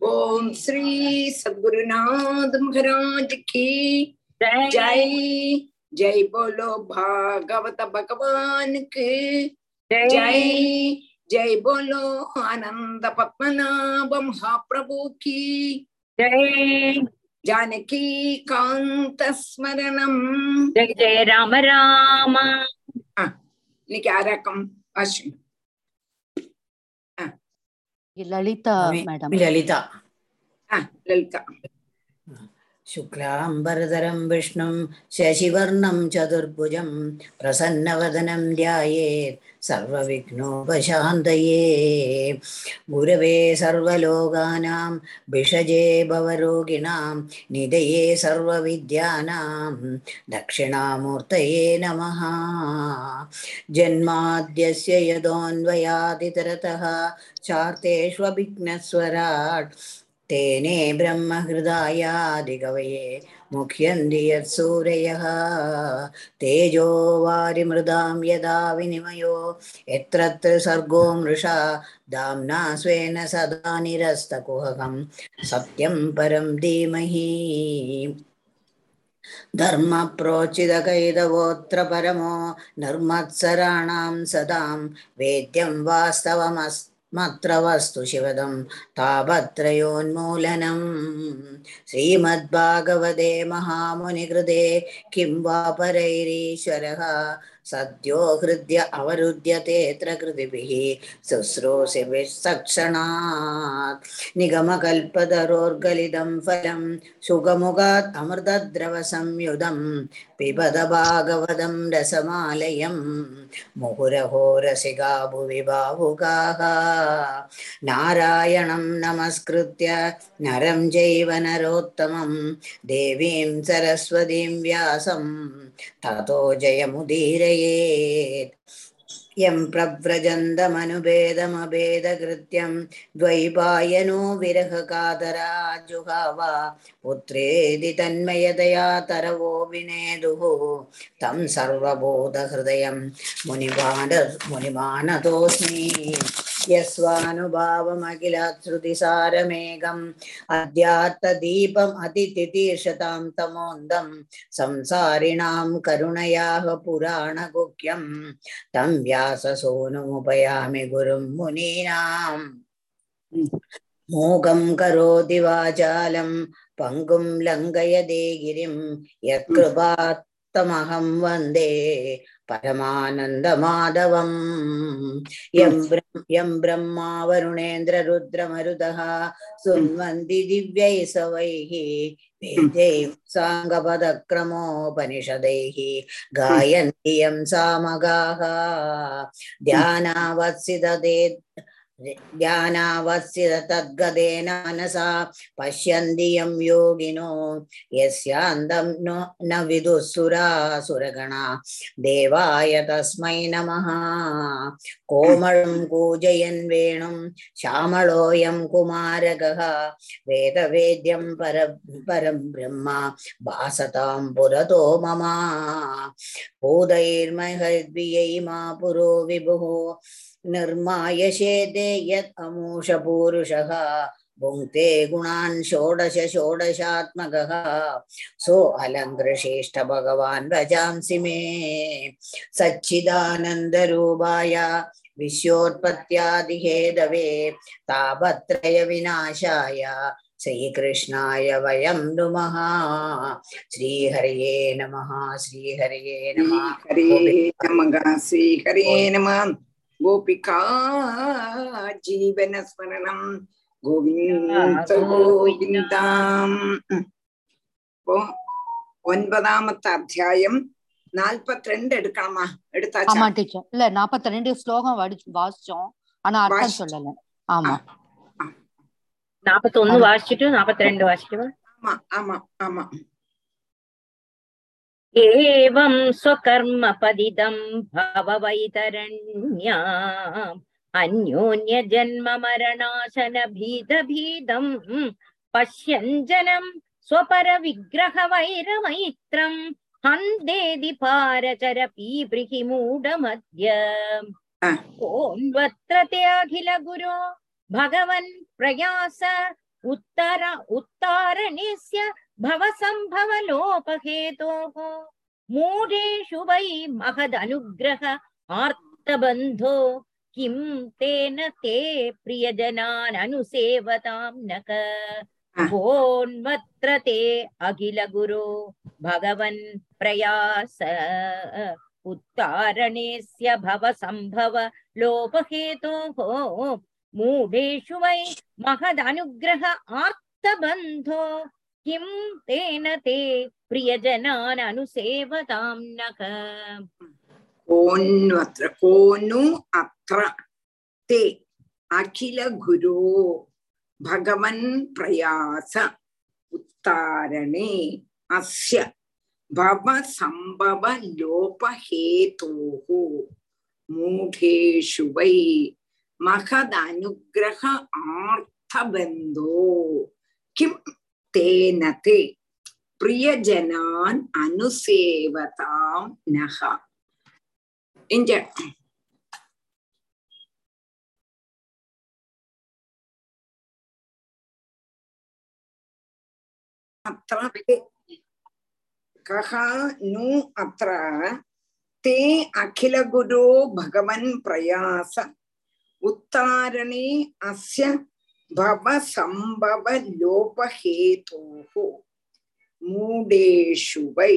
ओम श्री सद्गुरुनाथ महाराज की जय जय बोलो भागवत भगवान की जय जय बोलो आनंद पद्मनाभ महाप्रभु की जय जानकी कांत स्मरणम जय जय राम राम இன்னைக்கு ஆராக்கம் வாசி Y Lalita, mí, Lalita. Ah, Lalita. शुक्लाम्बरधरं विष्णुं शशिवर्णं चतुर्भुजं प्रसन्नवदनं ध्यायेत् सर्वविघ्नोपशान्तये। गुरवे सर्वलोकानां भिषजे भवरोगिणां निधये सर्वविद्यानां दक्षिणामूर्तये नमः। जन्माद्यस्य यदोऽन्वयादितरतः चार्तेष्वभिघ्नस्वराट् तेने ब्रह्महृदायादिकवये मुह्यन्ति यत्सूरयः तेजो वारिमृदां यदा विनिमयो यत्रत्र सर्गो मृषा दाम्ना स्वेन सदा निरस्तकुहकं सत्यं परं धीमहि धर्मप्रोचितकैतवोऽत्र परमो निर्मत्सराणां सदां वेद्यं वास्तवमस्मत्र वस्तु शिवदं तापत्रयोन्मूलनम् श्रीमद्भागवते महामुनिकृते किं वा परैरीश्वरः सद्यो हृद्य अवरुध्यतेऽत्र कृतिभिः शुश्रूषिभिः सक्षणात् निगमकल्पतरोर्गलितं फलं सुगमुखात् अमृतद्रवसंयुधं पिबद भागवतं रसमालयं मुहुरहो रसिका भुवि भावुकाः नारायणं नमस्कृत्य नरं चैव नरोत्तमं देवीं सरस्वतीं व्यासं ततो जयमुदीरयेत् यं प्रव्रजन्तमनुभेदमभेदकृत्यं द्वैपायनो विरहकातराजुहाव पुत्रेदि तन्मयतया तरवो विनेदुः तं सर्वबोधहृदयं मुनिमान मुनिमानतोऽस्मि यस्वानुभावमखिलश्रुतिसारमेघम् अध्यात्तदीपम् अतिथितीर्षतां तमोन्दं संसारिणां करुणयाः पुराणगुह्यं तं व्याससूनुमुपयामि गुरुं मुनीनाम् मूगं करोति वाचालं पङ्गुं लङ्घयते गिरिं यत्कृपात्तमहं वन्दे परमानन्दमाधवम् यं ब्रह्म यं ब्रह्मा वरुणेन्द्ररुद्रमरुदः सुन्वन्ति दिव्यैसवैः वेदैः साङ्गपदक्रमोपनिषदैः गायन्ति यं सामगाः ध्यानावत्सिदते ध्यानावस्य तद्गदेन मनसा पश्यन्ति यं योगिनो यस्यान्तं न न विदुःसुरासुरगणा देवाय तस्मै नमः कोमलं कूजयन् वेणुं श्यामलोऽयं कुमारकः वेदवेद्यं पर परं ब्रह्म भासतां पुरतो मम भूतैर्महद्भियै मा पुरो विभुः निर्मायशेते यत् अमूषपूरुषः भुङ्क्ते गुणान् षोडश षोडशात्मकः सो अलङ्कृशेष्ठ भगवान् भजांसि मे सच्चिदानन्दरूपाय विश्वोत्पत्त्यादिहेदवे तापत्रयविनाशाय श्रीकृष्णाय वयं नुमः श्रीहरये नमः श्रीहरये नमः हरे नमः श्री हरे नमः गोपिका जीवनस्मरणम् கோவிந்த. கோவிந்தாம். இப்போ ஒன்பதாமத்த அத்தியாயம். நாற்பத்தி ரெண்டு எடுக்கணுமா? எடுத்தாச்சு? இல்ல நாற்பத்தி ரெண்டு ஸ்லோகம் வாசிச்சோம். ஆனா அர்த்தம் சொல்லல. ஆமா. நாற்பத்தி ஒண்ணு வாசிச்சுட்டு நாற்பத்தி ரெண்டு வாசிக்கணும் ஆமா ஆமா ஆமா. एवं स्वकर्मपदिदं भववैतरण्याम् अन्योन्यजन्ममरणाशनभीतभीदम् पश्यन् जनं स्वपरविग्रहवैरमैत्रम् हन्देदि पारचरपीबृहि मूढमद्य आ. कोऽन्वत्र ते अखिल गुरो भगवन् प्रयास उत्तर उत्तारणस्य भवसम्भवलोपहेतोः। मूढेषु वै महदनुग्रह आर्तबन्धो। किं तेन ते प्रियजनान् अनुसेवतां नक भोन्वत्र ते अखिल गुरो भगवन् प्रयास। उत्तारणेस्य भवसम्भव लोपहेतोः मूढेषु वै महदनुग्रह आर्तबन्धो। किं तेन ते प्रियजनान् अनुसेवतां नक कोनु अत्र कोनु अत्र ते अखिल गुरो भगवन् प्रयास उत्तारणे अस्य भव सम्भव लोपहेतोः मूढेषु वै महदनुग्रह आर्थबन्धो किं தேனது பிரியஜனான் அனுசேவதாம் நகா இந்த அத்ராபி கஹா நு அத்ரா தே அகில குரு பகவன் பிரயாச உத்தாரணே அஸ்ய भवसम्भवलोपहेतोः। मूढेषु वै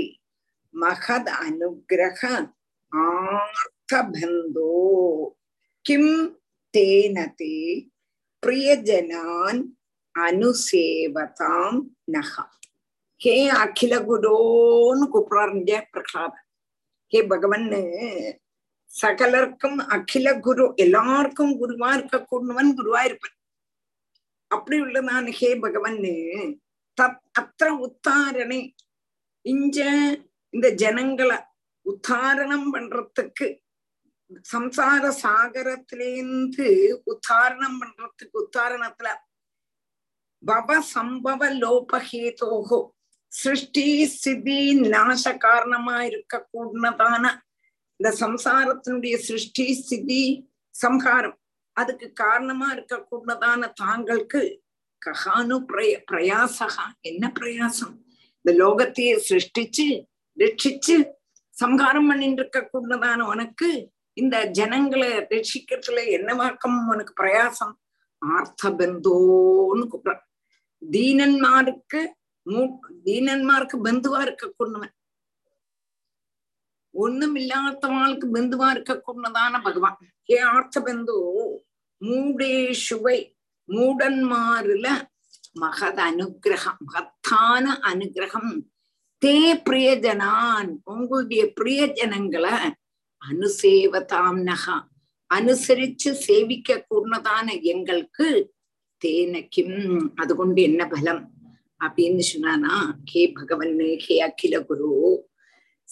महदनुग्रह அனுகிரக किं तेन ते प्रियजनान् பிரியஜனான் அனுசேவதாம் நகா ஹே அகில குரோன்னு கூப்பிடுறாருங்க பிரகலாதன் ஹே பகவன் சகலருக்கும் அகில குரு எல்லாருக்கும் குருவா இருக்கக்கூடவன் குருவா இருப்பன். அப்படி உள்ளதான் ஹே பகவன் தத் அத்த உத்தாரணை இஞ்ச இந்த ஜனங்களை உத்தாரணம் பண்றதுக்கு சம்சார சாகரத்திலேந்து உத்தாரணம் பண்றதுக்கு உத்தாரணத்துல பவ சம்பவ லோபஹேதோகோ சிருஷ்டி ஸ்திதி நாச காரணமா இருக்க கூடதான இந்த சம்சாரத்தினுடைய சிருஷ்டி ஸ்திதி சம்ஹாரம். அதுக்கு காரணமா இருக்கக்கூடதான தாங்களுக்கு கஹானு பிரய பிரயாசகா என்ன பிரயாசம்? இந்த லோகத்தையே சிருஷ்டிச்சு ரட்சிச்சு சம்ஹாரம் பண்ணிட்டு இருக்க கூடதான உனக்கு இந்த ஜனங்களை ரட்சிக்கிறதுல என்னவாக்கம் உனக்கு பிரயாசம்? ஆர்த்தபந்தோன்னு கூப்பிடுற தீனன்மாருக்கு மூ தீனன்மாருக்கு பந்துவா இருக்க கொண்டவன் ஒண்ணும் இல்லாதவாளுக்கு பந்துவா இருக்க பகவான். ஏ ஆர்த்த பந்து மூடேஷுவை மூடன்மாருல மகத் அனுகிரகம் மகத்தான அனுகிரகம். தே பிரியஜனான் உங்களுடைய பிரியஜனங்களை அனுசேவதாம் நகா. அனுசரிச்சு சேவிக்க கூடதான எங்களுக்கு தேனக்கிம். அது கொண்டு என்ன பலம்? அப்படின்னு சொன்னானா ஹே பகவன் ஹே அகில குரு.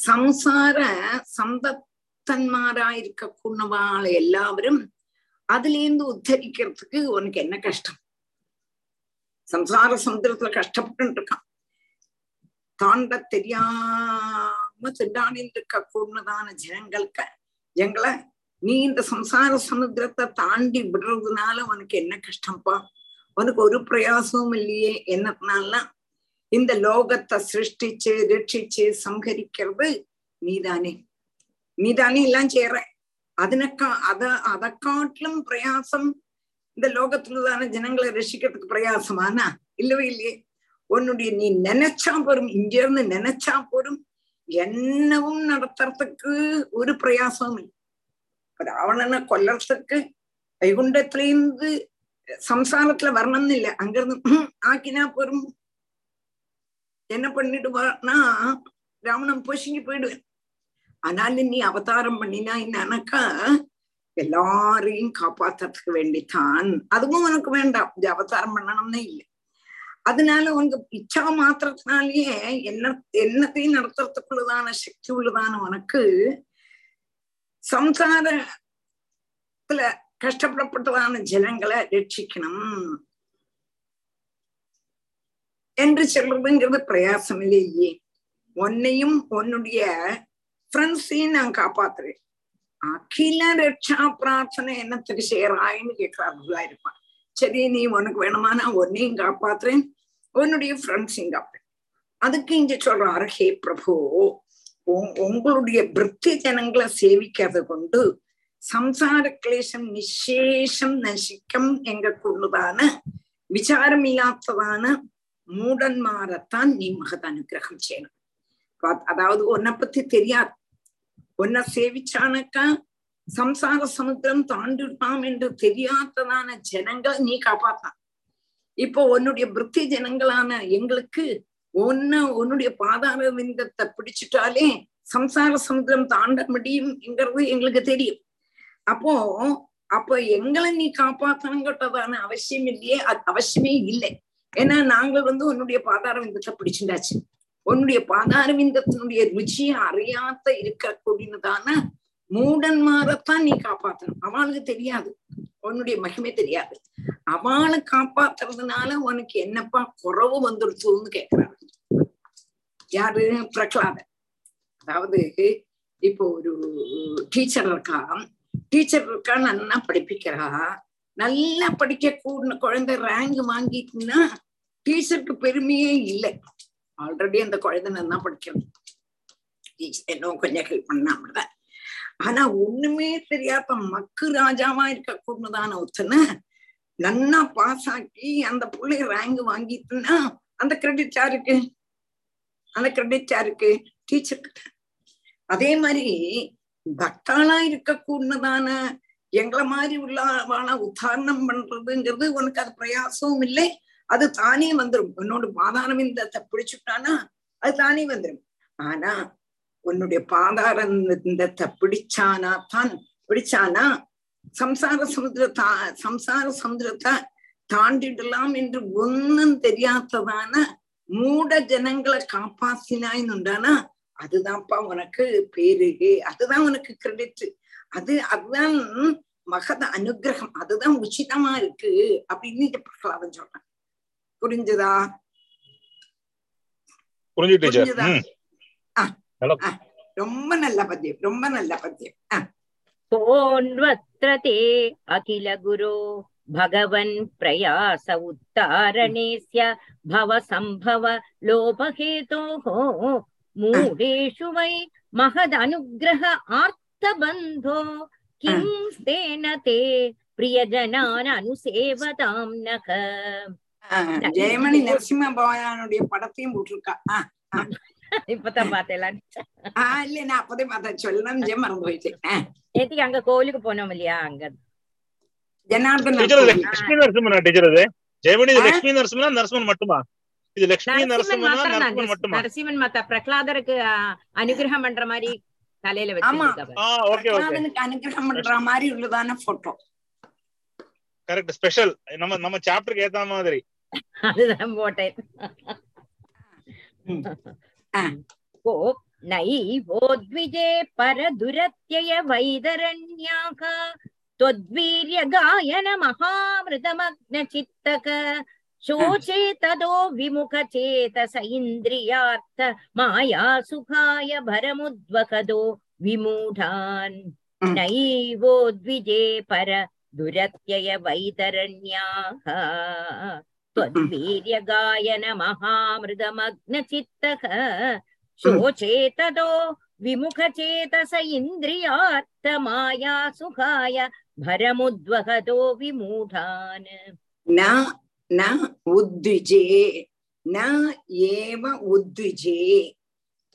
சம்சார சந்தத்தன்மாரா கூடவாள் எல்லாவரும் அதுல இருந்து உத்தரிக்கிறதுக்கு உனக்கு என்ன கஷ்டம்? சம்சார சமுத்திரத்துல கஷ்டப்பட்டு இருக்கான் தாண்ட தெரியாம திண்டாடிட்டு இருக்க கூடதான ஜனங்களுக்கு எங்களை நீ இந்த சம்சார சமுத்திரத்தை தாண்டி விடுறதுனால உனக்கு என்ன கஷ்டம்ப்பா உனக்கு ஒரு பிரயாசமும் இல்லையே. என்னத்தினால இந்த லோகத்தை சிருஷ்டிச்சு ரட்சிச்சு சம்ஹரிக்கிறது நீதானே. நீதானே எல்லாம் செய்யற அதனக்கா அத அதை காட்டிலும் பிரயாசம் இந்த லோகத்துலதான ஜனங்களை ரசிக்கிறதுக்கு பிரயாசமானா இல்லவே இல்லையே உன்னுடைய நீ நினைச்சா போரும் இங்க இருந்து நினைச்சா போரும் என்னவும் நடத்துறதுக்கு ஒரு பிரயாசமும் இல்லை ராவணனை கொல்லறதுக்கு வைகுண்டத்திலேருந்து சம்சாரத்துல வரணும்னு இல்லை அங்கிருந்து ஆக்கினா போரும் என்ன பண்ணிடுவான்னா ராவணன் பொசுங்கி போயிடுவேன் ஆனாலும் நீ அவதாரம் பண்ணினா என்னன்னாக்கா எல்லாரையும் காப்பாத்துறதுக்கு வேண்டித்தான். அதுவும் உனக்கு வேண்டாம். இது அவதாரம் பண்ணணும்னே இல்லை. அதனால உனக்கு இச்சா மாத்திரத்தினாலேயே என்ன என்னத்தையும் நடத்துறதுக்குள்ளதான சக்தி உள்ளதான உனக்கு சம்சாரத்துல கஷ்டப்படப்பட்டதான ஜனங்களை ரட்சிக்கணும். என்று சொல்றதுங்கிறது பிரயாசம் இல்லையே. உன்னையும் உன்னுடைய டிஃப்ரென்ஸையும் நான் காப்பாத்துறேன். அகில ரட்சா பிரார்த்தனை என்னத்துக்கு செய்யறாயின்னு கேட்கிறாருதா இருப்பான் சரி நீ உனக்கு வேணுமா நான் உன்னையும் காப்பாத்துறேன். உன்னுடைய ஃப்ரெண்ட்ஸையும் காப்பேன். அதுக்கு இங்க சொல்றாரு ஹே பிரபு உங்களுடைய பிருத்தி ஜனங்களை சேவிக்கிறது கொண்டு சம்சார கிளேசம் நிசேஷம் நசிக்கம் எங்கக்குள்ளதான விசாரம் இல்லாததான மூடன்மாரத்தான் நீ மகத் அனுகிரகம் செய்யணும். அதாவது உன்னை பத்தி தெரியாது. உன்னை சேவிச்சானக்கா? சம்சார சமுத்திரம் தாண்டிடலாம் என்று தெரியாததான ஜனங்களை நீ காப்பாத்தான். இப்போ உன்னுடைய பிருத்தி ஜனங்களான எங்களுக்கு உன்ன உன்னுடைய பாதார விந்தத்தை பிடிச்சிட்டாலே சம்சார சமுத்திரம் தாண்ட முடியும்ங்கிறது எங்களுக்கு தெரியும். அப்போ அப்போ எங்களை நீ காப்பாத்தணுங்கிறதான அவசியம் இல்லையே? அது அவசியமே இல்லை. ஏன்னா நாங்கள் வந்து உன்னுடைய பாதார விந்தத்தை பிடிச்சிட்டாச்சு. உன்னுடைய பாதாரவிந்தத்தினுடைய ருச்சியை அறியாத இருக்கக்கூடியதான மூடன்மாரத்தான் நீ காப்பாத்தணும் அவளுக்கு தெரியாது. உன்னுடைய மகிமை தெரியாது. அவளை காப்பாத்துறதுனால உனக்கு என்னப்பா குறவு வந்துருச்சுன்னு கேக்குறாங்க யாரு? பிரகலாத அதாவது இப்போ ஒரு டீச்சர் இருக்கா? டீச்சர் இருக்கா நல்லா படிப்பிக்கிறா. நல்லா படிக்க கூடின குழந்தை ரேங்க் வாங்கிட்டுன்னா டீச்சருக்கு பெருமையே இல்லை. ஆல்ரெடி அந்த குழந்தை நல்லா படிக்கணும் என்ன இன்னும் கொஞ்சம் ஹெல்ப் பண்ணா அப்படிதான் ஆனா ஒண்ணுமே தெரியாத மக்கு ராஜாவா இருக்க கூடதான ஒருத்தனை நன்னா பாஸ் ஆக்கி அந்த பிள்ளை ரேங்க் வாங்கிட்டுன்னா அந்த கிரெடிட் யாருக்கு? அந்த கிரெடிட் யாருக்கு? டீச்சர் அதே மாதிரி பக்தாளா இருக்க கூடதான எங்களை மாதிரி உள்ளவான உத்தாரணம் பண்றதுங்கிறது உனக்கு அது பிரயாசமும் இல்லை. அது தானே வந்துடும் உன்னோட பாதாரம் இந்த பிடிச்சுட்டானா அது தானே வந்துடும் ஆனா உன்னுடைய பாதாரம் இந்தத்தை பிடிச்சானா தான் பிடிச்சானா சம்சார சமுத்திர தா சம்சார சமுத்திரத்தை தாண்டிடலாம் என்று ஒன்னும் தெரியாததான மூட ஜனங்களை காப்பாத்தினாயின்னுண்டானா அதுதான்ப்பா உனக்கு பேரு. அதுதான் உனக்கு கிரெடிட் அது அதுதான் மகத அனுகிரகம். அதுதான் உச்சிதமா இருக்கு. அப்படின்னு இங்க சொல்றேன். புரிஞ்சுதா புரிஞ்சு டீச்சர் புரிஞ்சுதா ம் ஆ, நல்லா ஆ, ரொம்ப நல்ல பத்தியம் ரொம்ப நல்ல பத்தியம் ஆ, कोऽन्वत्र ते अखिल गुरो भगवन् प्रयास उत्तारणेस्य भवसम्भव लोपहेतोः मूढेषु वै महदनुग्रह आर्तबन्धो किं तेन ते प्रियजनान् अनुसेवतां नः ஆ, ஜெயமணி நரசிம்ம பவானுடைய படத்தையும் போட்டிருக்கா. இப்பதான் பார்த்தேன் ஆ இல்ல நான் அப்பதே பார்த்தேன். சொல்லணும் மறந்து போயிட்டேன் நேத்திக்கு அங்க கோவிலுக்கு போனோம் இல்லையா அங்க? ஜனார்தன். லட்சுமி நரசிம்மனா டீச்சர் இது? ஜெயமணி? லட்சுமி நரசிம்மனா நரசிம்மன் மட்டுமா? இது லட்சுமி நரசிம்மன் நரசிம்மனா மட்டுமா? நரசிம்மன் மத்த. பிரகலாதருக்கு அனுகிரகம் பண்ற மாதிரி தலையில ஆமா. வச்சிருக்காரு ஆ ஓகே ஓகே. பிரகலாதனுக்கு அனுகிரகம் பண்ற மாதிரி உள்ளதான போட்டோ கரெக்ட் ஸ்பெஷல் நம்ம நம்ம சாப்டருக்கு ஏத்த மாதிரி. அதுதான் போட்டேன் को नैवोद्विजे परदुरत्यय वैदरण्याः त्वद्वीर्यगायन महामृतमग्नचित्तक शोचे तदो विमुखचेतस इन्द्रियार्थ माया सुखाय भरमुद्वकदो विमूढान् Mm. नैवोद्विजे पर दुरत्यय वैतरण्याः त्वद्वीर्यगायन महामृदमग्नचित्तः शोचे तदो विमुखचेतस इन्द्रियार्थमाया सुखाय भरमुद्वहतो विमूढान्। न न उद्विजे न एव उद्विजे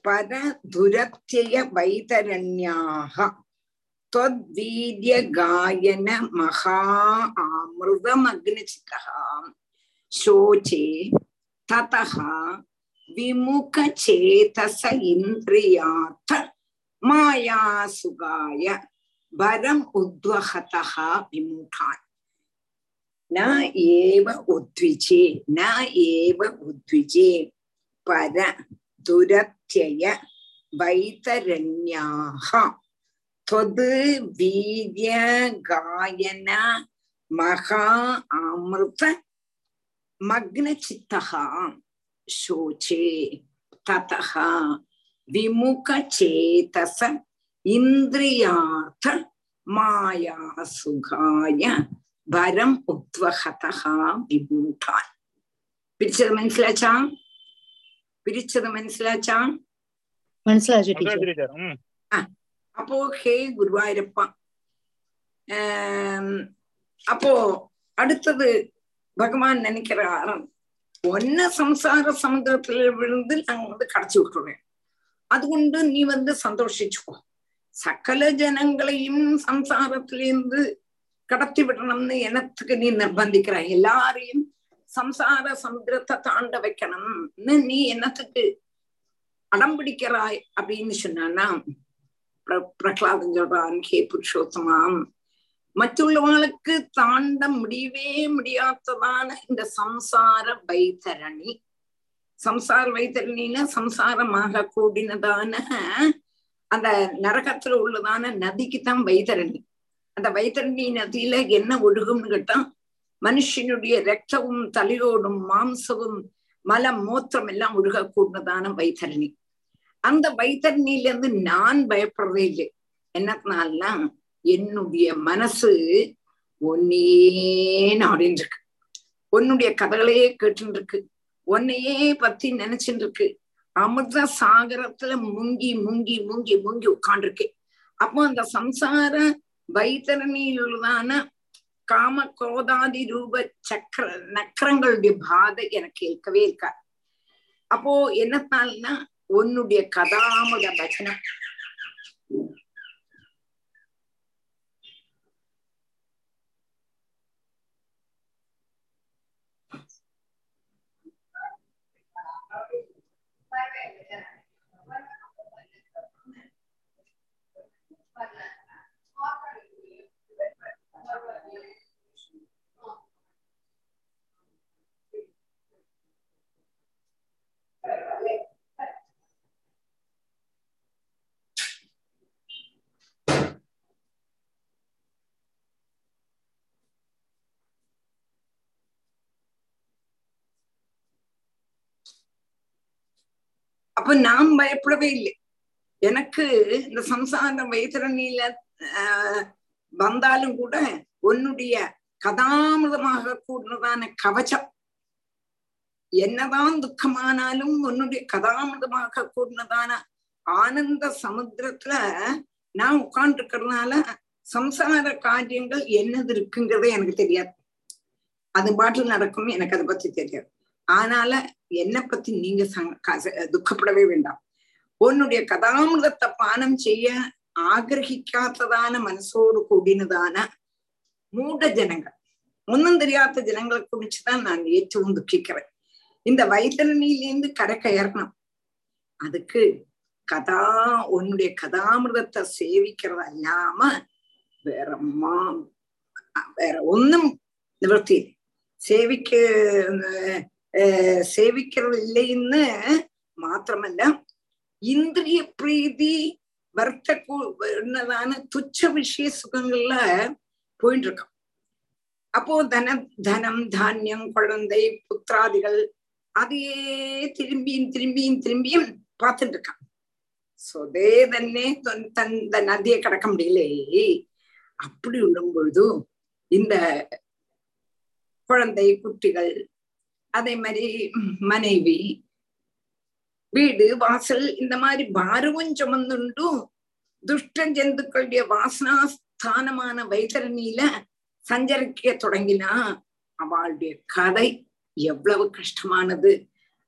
परदुरत्यय वैतरण्याः। त्वद्वीर्यगायन महा अमृतमग्नचितः शोचे ततः विमुखचेतस इन्द्रियार्थ मायासुगाय भरम् उद्वहतः विमुखान् न एव उद्विजे न एव उद्विजे पर दुरत्यय वैतरण्याः त्वद् वीर्यगायन महा अमृत मग्नचित्तः மக்னச்சித்தகா சோச்சே ததா விமுகச்சேதச இந்திரியார்த்த மாயாசுகாய வரம் உத்வகதா விமூடான் பிரிச்சது மனசிலாச்சா பிரிச்சது மனசிலாச்சா மனசிலாச்சு அப்போ ஹே குருவாயூரப்பா அப்போ அடுத்தது பகவான் நினைக்கிறார் ஒன்ன சம்சார சமுதிரத்துல விழுந்து நாங்க வந்து கடைச்சி விட்டுருவேன். அது கொண்டு நீ வந்து சந்தோஷிச்சுக்கோ. சகல ஜனங்களையும் சம்சாரத்திலிருந்து கடத்தி விடணும்னு எனத்துக்கு நீ நிர்பந்திக்கிற எல்லாரையும் சம்சார சமுத்திரத்தை தாண்ட வைக்கணும்னு நீ என்னத்துக்கு அடம் பிடிக்கிறாய்? அப்படின்னு சொன்னான்னா பிர- பிரகலாதன் சொல்றான் கே புருஷோத்தமாம் மற்றுள்ளவங்களுக்கு தாண்ட முடியவே முடியாததான இந்த சம்சார வைத்தரணி. சம்சார வைத்தரணின்னா சம்சாரமாக கூடினதான அந்த நரகத்துல உள்ளதான நதிக்குத்தான் வைத்தரணி. அந்த வைத்தரணி நதியில என்ன ஒழுகும்னு கேட்டா மனுஷனுடைய ரத்தமும் தலையோடும் மாம்சமும் மலம் மூத்திரம் எல்லாம் ஒழுக கூடினதான வைத்தரணி. அந்த வைத்தரணியில இருந்து நான் பயப்படுறதே இல்லை. என்னத்தினாலாம் என்னுடைய மனசு ஒன்னே நாடின்னு இருக்கு உன்னுடைய கதைகளையே கேட்டுன்னு இருக்கு உன்னையே பத்தி நினைச்சுட்டு இருக்கு அமிர்த சாகரத்துல முங்கி முங்கி முங்கி முங்கி உட்காண்டிருக்கேன் அப்போ அந்த சம்சார வைத்தரணியிலுள்ளதான காம கோதாதி ரூப சக்கர நக்கரங்களுடைய பாதை எனக்கு கேட்கவே இருக்கா அப்போ என்னத்தால்னா உன்னுடைய கதாமுத பஜனம் அப்ப நாம் பயப்படவே இல்லை. எனக்கு இந்த சம்சார வைத்திரணியில ஆஹ் வந்தாலும் கூட உன்னுடைய கதாமிதமாக கூடினதான கவச்சம். என்னதான் துக்கமானாலும் உன்னுடைய கதாமிதமாக கூடதான ஆனந்த சமுத்திரத்துல நான் உட்கார்ந்து இருக்கிறதுனால சம்சார காரியங்கள் என்னது இருக்குங்கிறதே எனக்கு தெரியாது. அது பாட்டில் நடக்கும் எனக்கு அதை பத்தி தெரியாது. ஆனால என்னை பத்தி நீங்க துக்கப்படவே வேண்டாம். உன்னுடைய கதாமிருதத்தை பானம் செய்ய ஆகிரகிக்காததான மனசோடு கூடினதான மூட ஜனங்கள் ஒன்னும் தெரியாத ஜனங்களை குறிச்சுதான் நான் ஏற்றவும் துக்கிக்கிறேன். இந்த வைத்தரணியிலேருந்து கரை கயறணும் அதுக்கு கதா உன்னுடைய கதாமிருதத்தை சேவிக்கிறது அல்லாம வேற மா வேற ஒன்னும் நிவர்த்தி சேவிக்க സേവിക്കലില്ലെന്ന് മാത്രമല്ല ഇന്ദ്രിയ പ്രീതി വർത്തതാണ് തുച്ഛ വിഷയ സുഖങ്ങളിல போயிட்டு இருக்கோம் அப்போ தன தனம் தானியம் குழந்தை புத்திராதிகள் அதையே திரும்பியும் திரும்பியும் திரும்பியும் பார்த்துட்டு இருக்கான் சொதே தன்னே தந்த நதியை கடக்க முடியலையே அப்படி விடும் பொழுது இந்த குழந்தை குட்டிகள் அதே மாதிரி மனைவி வீடு வாசல் இந்த மாதிரி பாரவும் சுமந்துண்டும் துஷ்ட ஜந்துக்களுடைய வாசனாஸ்தானமான வைத்தரணியில சஞ்சரிக்க தொடங்கினா அவளுடைய கதை எவ்வளவு கஷ்டமானது.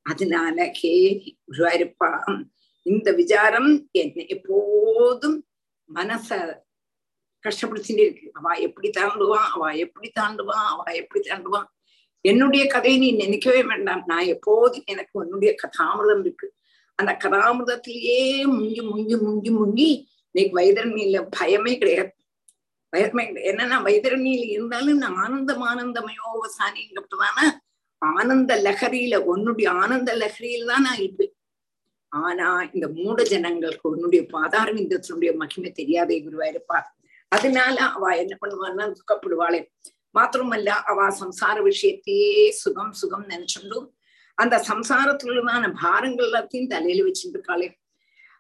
அதனால ஹே குருவாயிருப்பா இந்த விசாரம் என்னை எப்போதும் மனச கஷ்டப்படுத்திட்டே இருக்கு. அவ எப்படி தாண்டுவான் அவ எப்படி தாண்டுவான் அவ எப்படி தாண்டுவான் என்னுடைய கதையை நீ நினைக்கவே வேண்டாம். நான் எப்போதும் எனக்கு உன்னுடைய கதாமிரதம் இருக்கு. அந்த கதாமிரதத்திலேயே முங்கி முங்கி முங்கி முங்கி இன்னைக்கு வைதரணியில பயமே கிடையாது. பயமே கிடையாது. என்னன்னா வைதரணியில் இருந்தாலும் நான் ஆனந்தம் ஆனந்தமயோவசானிங்கிறதான ஆனந்த லஹரியில உன்னுடைய ஆனந்த லஹரியில் தான் நான் இருப்பேன். ஆனா இந்த மூட ஜனங்களுக்கு உன்னுடைய பாதாரவிந்தத்தினுடைய மகிமை தெரியாதே குருவாயிருப்பா அதனால அவ என்ன பண்ணுவான்னா துக்கப்படுவாளே. மாத்திரமல்ல அவ சம்சார விஷயத்தையே சுகம் சுகம் நினைச்சுண்டும் அந்த சம்சாரத்துள்ளதான பாரங்கள் எல்லாத்தையும் தலையில வச்சுட்டு இருக்காளே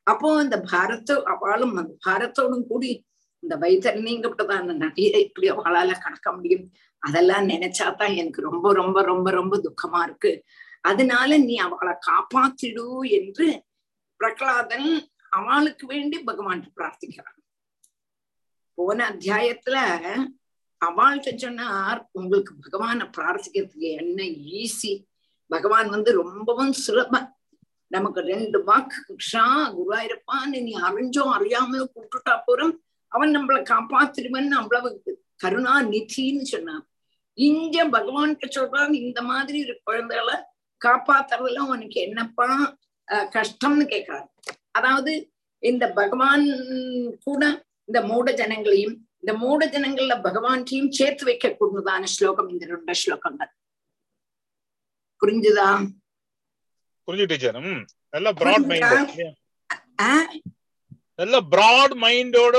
அப்போ அந்த பாரத்தை அவளும் அந்த பாரத்தோடும் கூடி இந்த வைத்தரணிங்கப்பட்டதான நடிகை இப்படி அவளால கடக்க முடியும்? அதெல்லாம் நினைச்சாதான் எனக்கு ரொம்ப ரொம்ப ரொம்ப ரொம்ப துக்கமா இருக்கு. அதனால நீ அவளை காப்பாத்திடு என்று பிரகலாதன் அவளுக்கு வேண்டி பகவான் பிரார்த்திக்கிறான். போன அத்தியாயத்துல அவள்கிட்ட சொன்னார் உங்களுக்கு பகவான பிரார்த்திக்கிறதுக்கு என்ன ஈஸி. பகவான் வந்து ரொம்பவும் சுலபம் நமக்கு ரெண்டு வாக்கு கிருஷ்ணா குருவாயிருப்பான்னு நீ அறிஞ்சோ அறியாமலோ கூப்பிட்டுட்டா போறோம் அவன் நம்மளை காப்பாத்திருவன் அவ்வளவு கருணா நிதின்னு சொன்னான். இங்க பகவான்கிட்ட சொல்றான் இந்த மாதிரி ஒரு குழந்தைகளை காப்பாத்துறதுல உனக்கு என்னப்பா கஷ்டம்னு கேக்குறாரு. அதாவது இந்த பகவான் கூட இந்த மூட ஜனங்களையும் இந்த மூட ஜனங்கள்ல பகவான்டையும் சேர்த்து வைக்க கூடதான ஸ்லோகம் இந்த ரெண்டு ஸ்லோகங்கள். புரிஞ்சுதா? புரிஞ்சு டீச்சர். நல்ல பிராட்? மைண்ட் நல்ல பிராட் மைண்டோட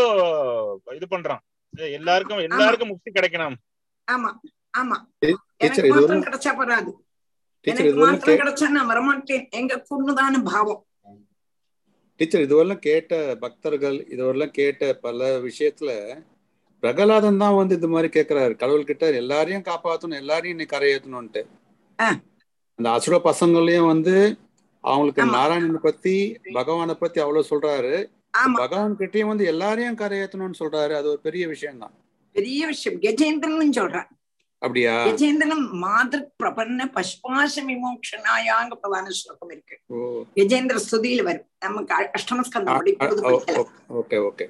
இது பண்றான். எல்லாருக்கும் எல்லாருக்கும் முக்தி கிடைக்கணும். ஆமா ஆமா. டீச்சர் எனக்கு இது ஒரு மாத்திரம் கிடைச்சா வராது டீச்சர் எனக்கு மாத்திரம் கிடைச்சா நான் வரமாட்டேன். எங்க கூடதான பாவம். டீச்சர் இதுவரெல்லாம் கேட்ட பக்தர்கள் இதுவரெல்லாம் கேட்ட பல விஷயத்துல பிரகலாதன் தான் வந்து இது மாதிரி கேக்குறாரு. கடவுள்கிட்ட எல்லாரையும் காப்பாத்தணும் எல்லாரையும் நீ கரையேத்தணும்ட்டு ஆ. அந்த அசுர பசங்களையும் வந்து அவங்களுக்கு. நாராயணனை பத்தி பகவானை பத்தி அவ்வளவு சொல்றாரு. பகவான் கிட்டயும் வந்து எல்லாரையும் கரையேத்தணும்னு சொல்றாரு. அது ஒரு பெரிய விஷயம் தான். பெரிய விஷயம். கஜேந்திரன் சொல்றேன். அப்படியா? கஜேந்திரன் மாதிரி பிரபன்ன பஷ்பாச விமோக்ஷனாயாங்க பிரதான ஸ்லோகம் இருக்கு. கஜேந்திர ஸ்துதியில வரும். நமக்கு அஷ்டமஸ்கந்தம் ஓகே ஓகே.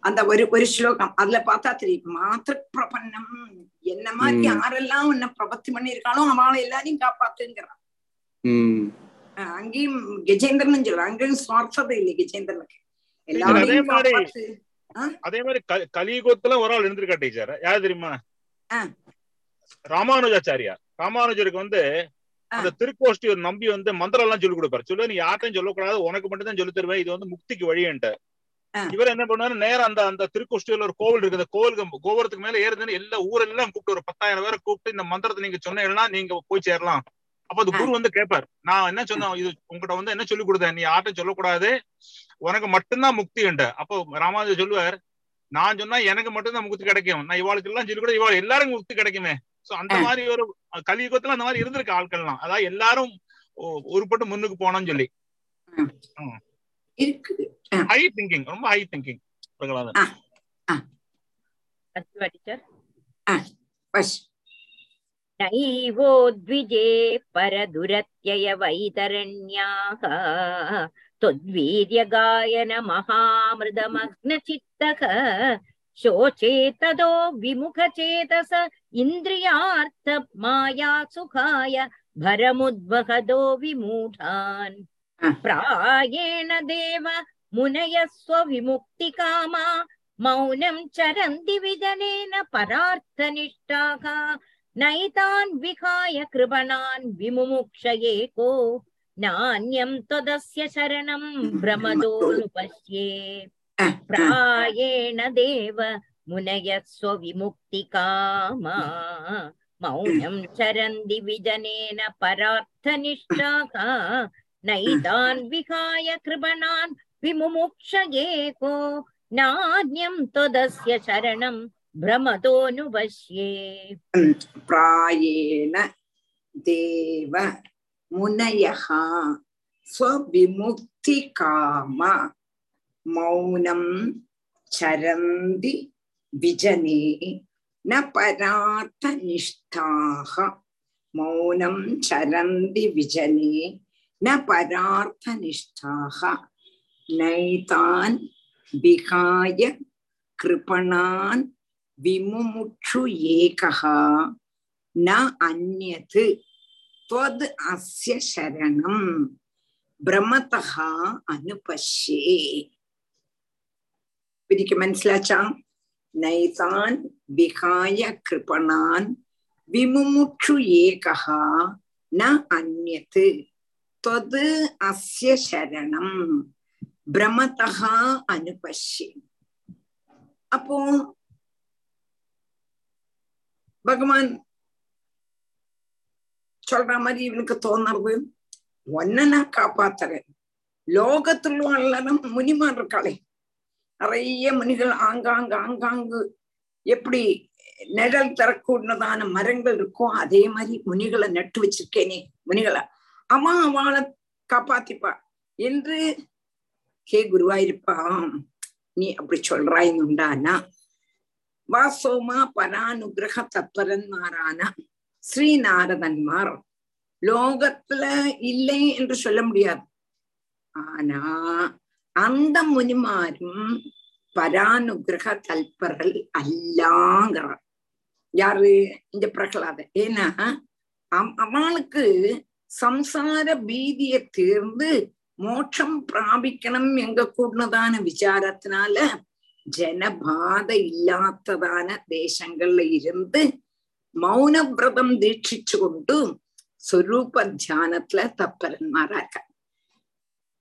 அந்த ஒரு ஒரு ஸ்லோகம். அதுல பார்த்தா தெரியும் மாத்திர பிரபன்னம் என்ன மாதிரி. யாரெல்லாம் உன்னை பிரபத்தி பண்ணிருக்காளோ அவளை எல்லாரையும் காப்பாத்துங்கிறான். அங்கேயும் கஜேந்திரன் சொல்றான். அங்கேயும் சுவார்த்ததை இல்லை கஜேந்திரனுக்கு. அதே எல்லாரையும் காப்பாத்து. அதே மாதிரி கலியுகத்துல ஒரு ஆள் இருந்திருக்கா டீச்சர்? யார் தெரியுமா? ஆ. ராமானுஜாச்சாரியா ராமானுஜருக்கு வந்து. அந்த திருக்கோஷ்டி ஒரு நம்பி வந்து மந்திரம் எல்லாம் சொல்லி கொடுப்பாரு. சொல்லு நீ யார்ட்டையும் சொல்லக்கூடாது உனக்கு மட்டும் தான் சொல்லி தருவேன் இது வந்து முக்திக்கு வழின்ட்டு. இவர் என்ன பண்ணுவாரு? நேரம் அந்த அந்த திருக்கோஷ்டியில ஒரு கோவில் இருக்கு அந்த கோவிலுக்கு கோபுரத்துக்கு மேல ஏறுதுன்னு எல்லா ஊரெல்லாம் கூப்பிட்டு ஒரு பத்தாயிரம் பேரை கூப்பிட்டு இந்த மந்திரத்தை நீங்க சொன்னீங்கன்னா நீங்க போய் சேரலாம். அப்ப அந்த குரு வந்து கேட்பார் நான் என்ன சொன்னேன் இது உங்ககிட்ட வந்து என்ன சொல்லி கொடுத்தேன்? நீ யார்ட்டும் சொல்லக்கூடாது. உனக்கு மட்டும்தான் முக்தி உண்டு அப்போ ராமானுஜர் சொல்லுவார் நான் சொன்னா எனக்கு மட்டும்தான் முக்தி கிடைக்கும். நான் இவாளுக்கு எல்லாம் சொல்லி கூட இவாள் எல்லாருக்கும் முக்தி கிடைக்குமே. சோ அந்த. மாதிரி ஒரு கலியுகத்துல அந்த மாதிரி இருந்திருக்கு ஆட்கள்லாம். அதாவது எல்லாரும் உருப்பட்டு முன்னுக்கு போனோம்னு சொல்லி. இருக்கு ஹை திங்கிங் ரொம்ப ஹை திங்கிங் பிரகலாதன் अस्तु वा टीचर् பஸ் नैवो द्विजे परदुरत्यय वैतरण्याः त्वद्वीर्यगायन महामृदमग्नचित्तः शोचे तदो विमुखचेतस इन्द्रियार्थ माया सुखाय भरमुद्वहदो विमूढान् हा. प्रायेण देव मुनयः स्वविमुक्तिकामा मौनं चरन्ति विजनेन परार्थनिष्ठाः नैतान् विहाय कृपणान् विमुमुक्ष एको नान्यं त्वदस्य शरणं भ्रमदोनुपश्ये प्रायेण देव मुनयः स्वविमुक्तिकामा मौनं चरन्ति विजनेन परार्थनिष्ठाः नैतान् विहाय कृपणान् विमुमुक्ष एको नान्यं त्वदस्य शरणं भ्रमतोऽनुपश्ये प्रायेण देव मुनयः स्वविमुक्तिकाम मौनं चरन्ति विजने न परार्थनिष्ठाः मौनं चरन्ति विजने न परार्थनिष्ठाः नैतान् विहाय कृपणान् विमुमुक्षु एकः न अन्यत् त्वद् अस्य शरणं ഭ്രമതഃ അനുപശ്യേ എനിക്ക് മനസ്സിലാച്ചാ നൈതാൻ വിഹായ കൃപണാൻ വിമുമുക്ഷു ഏകഃ ന അന്യത് त्वद् अस्य शरणम् பிரமதா அனுபஷி அப்போ பகவான் சொல்ற மாதிரி இவனுக்கு தோணுறது ஒன்ன நான் காப்பாத்துறேன் லோகத்துல எல்லாரும் முனிமார் இருக்காளே நிறைய முனிகள் ஆங்காங்க ஆங்காங்கு எப்படி நிழல் தரக்கூடதான மரங்கள் இருக்கோ அதே மாதிரி முனிகளை நட்டு வச்சிருக்கேனே முனிகளை. அம்மா அவளை காப்பாத்திப்பா. என்று ஹே குருவாயிருப்பா. நீ அப்படி சொல்றாய்னுண்டானா வாசோமா பரானுகிரக தத்வரன்மாரான ஸ்ரீநாரதன்மார். லோகத்துல இல்லை என்று சொல்ல முடியாது. ஆனா அந்த முனிமாரும் பரானுகிரக தல்பரல் அல்லாங்கிறார். யாரு? இந்த பிரகலாத ஏன்னா அவளுக்கு சம்சார பீதியை தேர்ந்து மோட்சம் பிராபிக்கணும் எங்க கூடதான விசாரத்தினால ஜனபாத இல்லாததான தேசங்கள்ல இருந்து மௌன விரதம் தீட்சிச்சு கொண்டு சொரூப தியானத்துல தப்பரன்மாரா இருக்க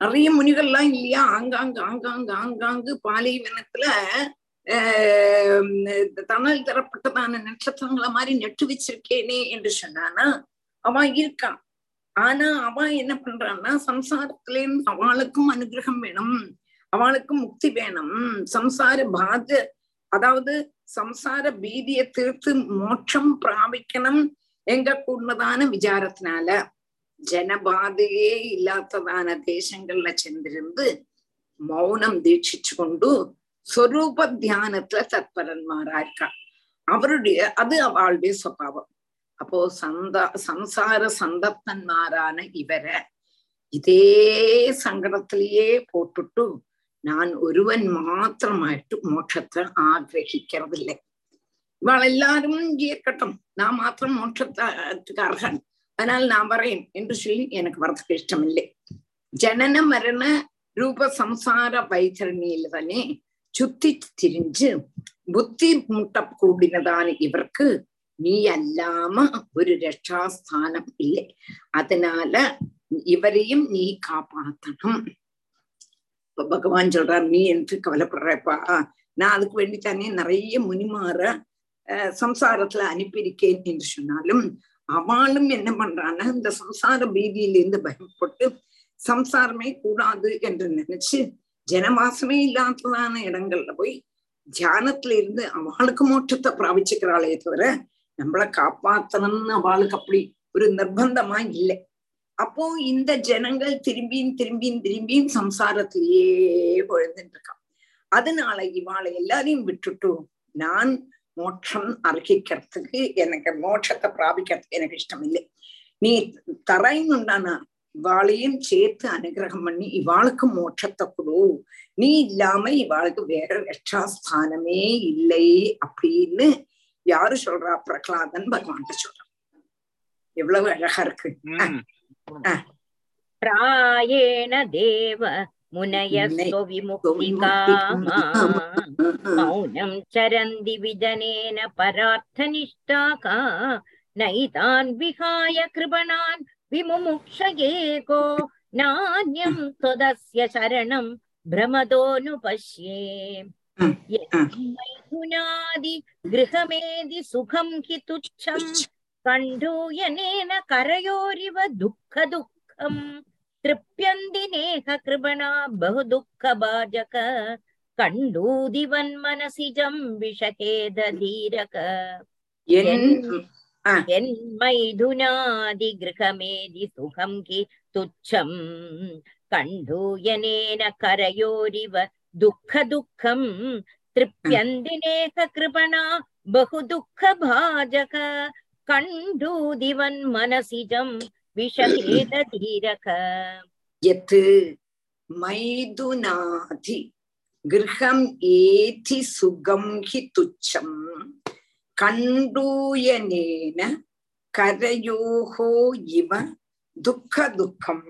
நிறைய முனிகள்லாம் இல்லையா? ஆங்காங்கு ஆங்காங்கு ஆங்காங்கு பாலைவனத்துல தணல் தரப்பட்டதான நட்சத்திரங்களை மாதிரி நெட்டு வச்சிருக்கேனே என்று சொன்னானா? அவன் இருக்கான். ஆனா அவன் என்ன பண்றான்னா சம்சாரத்திலேயும் அவளுக்கும் அனுகிரகம் வேணும். அவளுக்கும் முக்தி வேணும். சம்சார பாத அதாவது சம்சார பீதியை தீர்த்து மோட்சம் பிராபிக்கணும் எங்க கூடதான விசாரத்தினால. ஜனபாதையே இல்லாததான தேசங்கள்ல சென்றிருந்து மௌனம் தீட்சிச்சு கொண்டு சொரூப தியானத்துல தற்பரன்மாரா இருக்கா. அவருடைய அது அவளுடைய சுவாவம் അപ്പോ സന്ത സംസാര സന്തപ്തന്മാരാണ് ഇവര് ഇതേ സങ്കടത്തിലേ പോട്ടിട്ടു ഞാൻ ഒരുവൻ മാത്രമായിട്ട് മോക്ഷത്തെ ആഗ്രഹിക്കറതില്ല ഇവളെല്ലാരും ജീർക്കട്ടും ഞാൻ മാത്രം മോക്ഷത്തെ അർഹൻ അതിനാൽ ഞാൻ പറയും എന്ന് ചൊല്ലി എനിക്ക് വർദ്ധക്ക് ഇഷ്ടമില്ലേ ജനന മരണ രൂപസംസാര വൈതരണിയിൽ തന്നെ ചുത്തി തിരിഞ്ച് ബുദ്ധിമുട്ട കൂടിനതാണ് ഇവർക്ക് நீ அல்லாம ஒரு ரட்சாஸ்தானம் இல்லை அதனால இவரையும் நீ காப்பாத்தணும் பகவான் சொல்றார் நீ என்று கவலைப்படுறப்பா நான் அதுக்கு வேண்டித்தானே நிறைய முனிமாற சம்சாரத்துல அனுப்பியிருக்கேன் என்று சொன்னாலும் அவளும் என்ன பண்றான்னா இந்த சம்சார பீதியிலிருந்து பயப்பட்டு சம்சாரமே கூடாது என்று நினைச்சு ஜனவாசமே இல்லாததான இடங்கள்ல போய் தியானத்துல இருந்து அவளுக்கு மோட்சத்தை பிராபிச்சுக்கிறாளே தவிர நம்மளை காப்பாத்தணும்னு அவளுக்கு அப்படி ஒரு நிர்பந்தமா இல்லை. அப்போ இந்த ஜனங்கள் திரும்பியும் திரும்பியும் திரும்பியும் சம்சாரத்திலேயே பொழுதுட்டு இருக்கான் அதனால இவாளை எல்லாரையும் விட்டுட்டு நான் மோட்சம் அர்ஹிக்கிறதுக்கு எனக்கு மோட்சத்தை பிராபிக்கிறதுக்கு எனக்கு இஷ்டம் இல்லை நீ தரையுண்டானா இவாளையும் சேர்த்து அனுகிரகம் பண்ணி இவாளுக்கு மோட்சத்தை கொடு. நீ இல்லாம இவாளுக்கு வேற ரட்சாஸ்தானமே இல்லை அப்படின்னு யாரு சொல்றா பிரகலாதன் பகவான்கிட்ட சொல்றான் எவ்வளவு அழகா இருக்கு प्रायेण देव मुनयस्व विमुक्तिकामा मौनं चरन्ति विजनेन परार्थनिष्ठाका नैतान् विहाय कृपणान् विमुमुक्षयेको नान्यं त्वदस्य शरणं भ्रमदोऽनुपश्ये मैथुनादि गृहमेदि सुखं हि तुच्छम् कण्डूयनेन करयोरिव दुःखदुःखम् तृप्यन्ति नेह कृपणा बहु दुःखभाजक कण्डूदिवन्मनसिजं विषखेदधीरक यन्मैथुनादिगृहमेदि सुखं हि तुच्छम् कण्डूयनेन துக்க துக்கம் திருப்தியந்தினேக கிருபணா பகு துக்க பாஜக கண்டூதிவன் மனசிஜம் விஷகேத தீரக எத்து மைதுநாதி கிரகம் ஏதி சுகம் ஹி துச்சம் கண்டூயனேன கரையோகோ இவ துக்க துக்கம்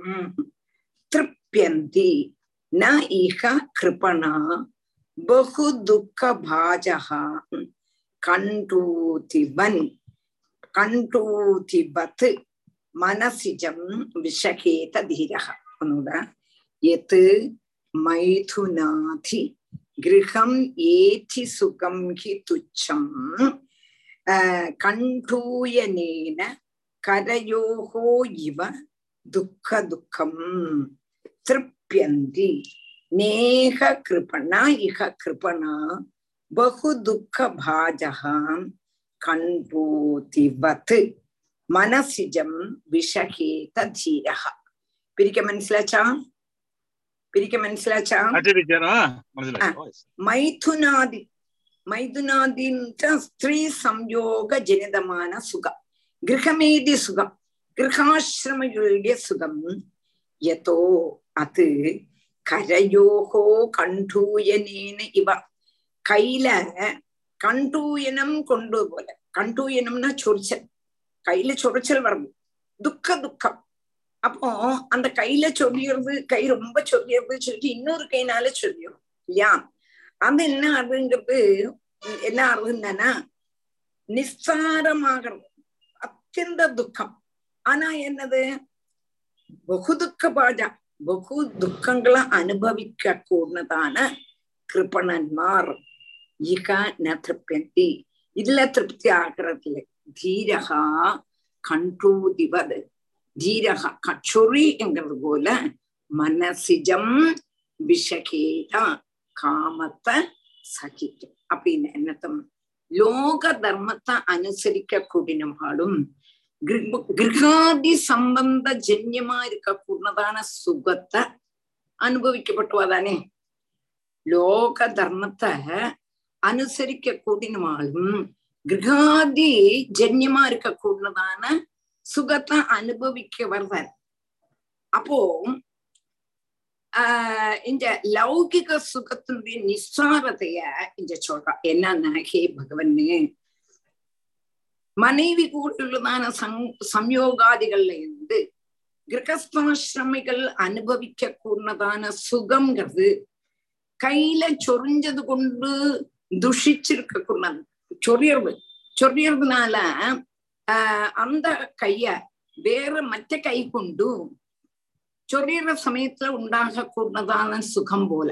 திருப்தியந்தி ந இஹ கிருபணா பகு துக்க பாஜகா கண்டூதிவன் கண்டூதிபத் மனசிஜம் விஷகேத தீரக ஒன்னோட எது மைதுனாதி கிரகம் ஏதி சுகம் ஹி துச்சம். கண்டூயனேன கரையோகோ இவ துக்க துக்கம். திருப்தி பிராப்யந்தி நேக கிருபணா இக கிருபணா பகு துக்க பாஜகாம் கண்பூதிவத் மனசிஜம் விஷகேத தீரக பிரிக்க மனசிலாச்சா? பிரிக்க மனசிலாச்சா? மைதுனாதி மைதுனாதின்ற ஸ்திரீ சம்யோக ஜனிதமான சுகம். கிரகமேதி சுகம். கிரகாசிரமயுடைய சுகம். யதோ அது கரையோகோ கண்டூயனேன இவ கையில கண்டூயனம் கொண்டு போல கண்டூயனம்னா சொரிச்சல் கையில சொரிச்சல் வரணும் துக்க துக்கம் அப்போ அந்த கையில சொல்லிடுறது கை ரொம்ப சொல்லிடுறது சொல்லி இன்னொரு கைனால சொல்லிடும் இல்லையா அது என்ன அதுங்கிறது என்ன அருந்தனா நிஸ்தாரமாகிறது அத்தியந்த துக்கம் ஆனா என்னது பகு துக்க பாஜா பகு துக்கங்களை அனுபவிக்க கூடதான கிருபணன்மார் இக ந திருப்தி இதுல திருப்தி ஆகிறது இல்லை தீரகா கண்டூதிவது தீரகா கச்சொரி என்கிறது போல மனசிஜம் விஷகேதா காமத்தை சகிக்கும் அப்படின்னு என்னத்தம் லோக தர்மத்தை அனுசரிக்க கூடினவாளும் கிரகாதி சம்பந்த ஜன்யமா இருக்கக்கூடதான சுகத்தை அனுபவிக்கப்பட்டுவாதானே லோக தர்மத்தை அனுசரிக்க கூடினாலும் கிரகாதி ஜன்யமா இருக்கக்கூடதான சுகத்தை அனுபவிக்க வருவார் அப்போ ஆஹ் இந்த லௌகிக சுகத்தினுடைய நிஸ்சாரத்தைய இங்க சொல்றா என்னன்னா ஹே பகவன்னு மனைவி கூடுள்ளதான சங் சம்யோகாதிகள்ல இருந்து கிரகஸ்தாசிரமிகள் அனுபவிக்க கூடதான சுகம்ங்கிறது கையில சொரிஞ்சது கொண்டு துஷிச்சிருக்க கூடாது சொரியறது சொரியறதுனால ஆஹ் அந்த கைய வேற மற்ற கை கொண்டு சொறியற சமயத்துல உண்டாக கூடதான சுகம் போல.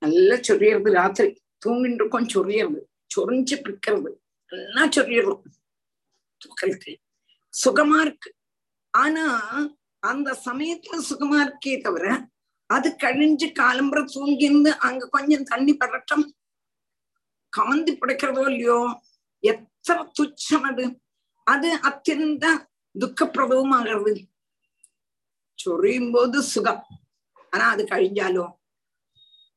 நல்லா சொறியறது ராத்திரி. தூங்கிட்டு இருக்கோம் சொறியறது. சொரிஞ்சு பிக்கிறது எல்லாம் சொல்லிடுறோம்? சுகமா இருக்கு. ஆனா அந்த சமயத்துல சுகமா இருக்கே தவிர அது கழிஞ்சு காலம்புற தூங்கிருந்து அங்க கொஞ்சம் தண்ணி படட்டம் காந்தி பிடிக்கிறதோ இல்லையோ எத்தனை துச்சம் அது. அது அத்தியந்த துக்கப்பிரதவும் ஆகிறது. சொறியும் போது சுகம். ஆனா அது கழிஞ்சாலோ?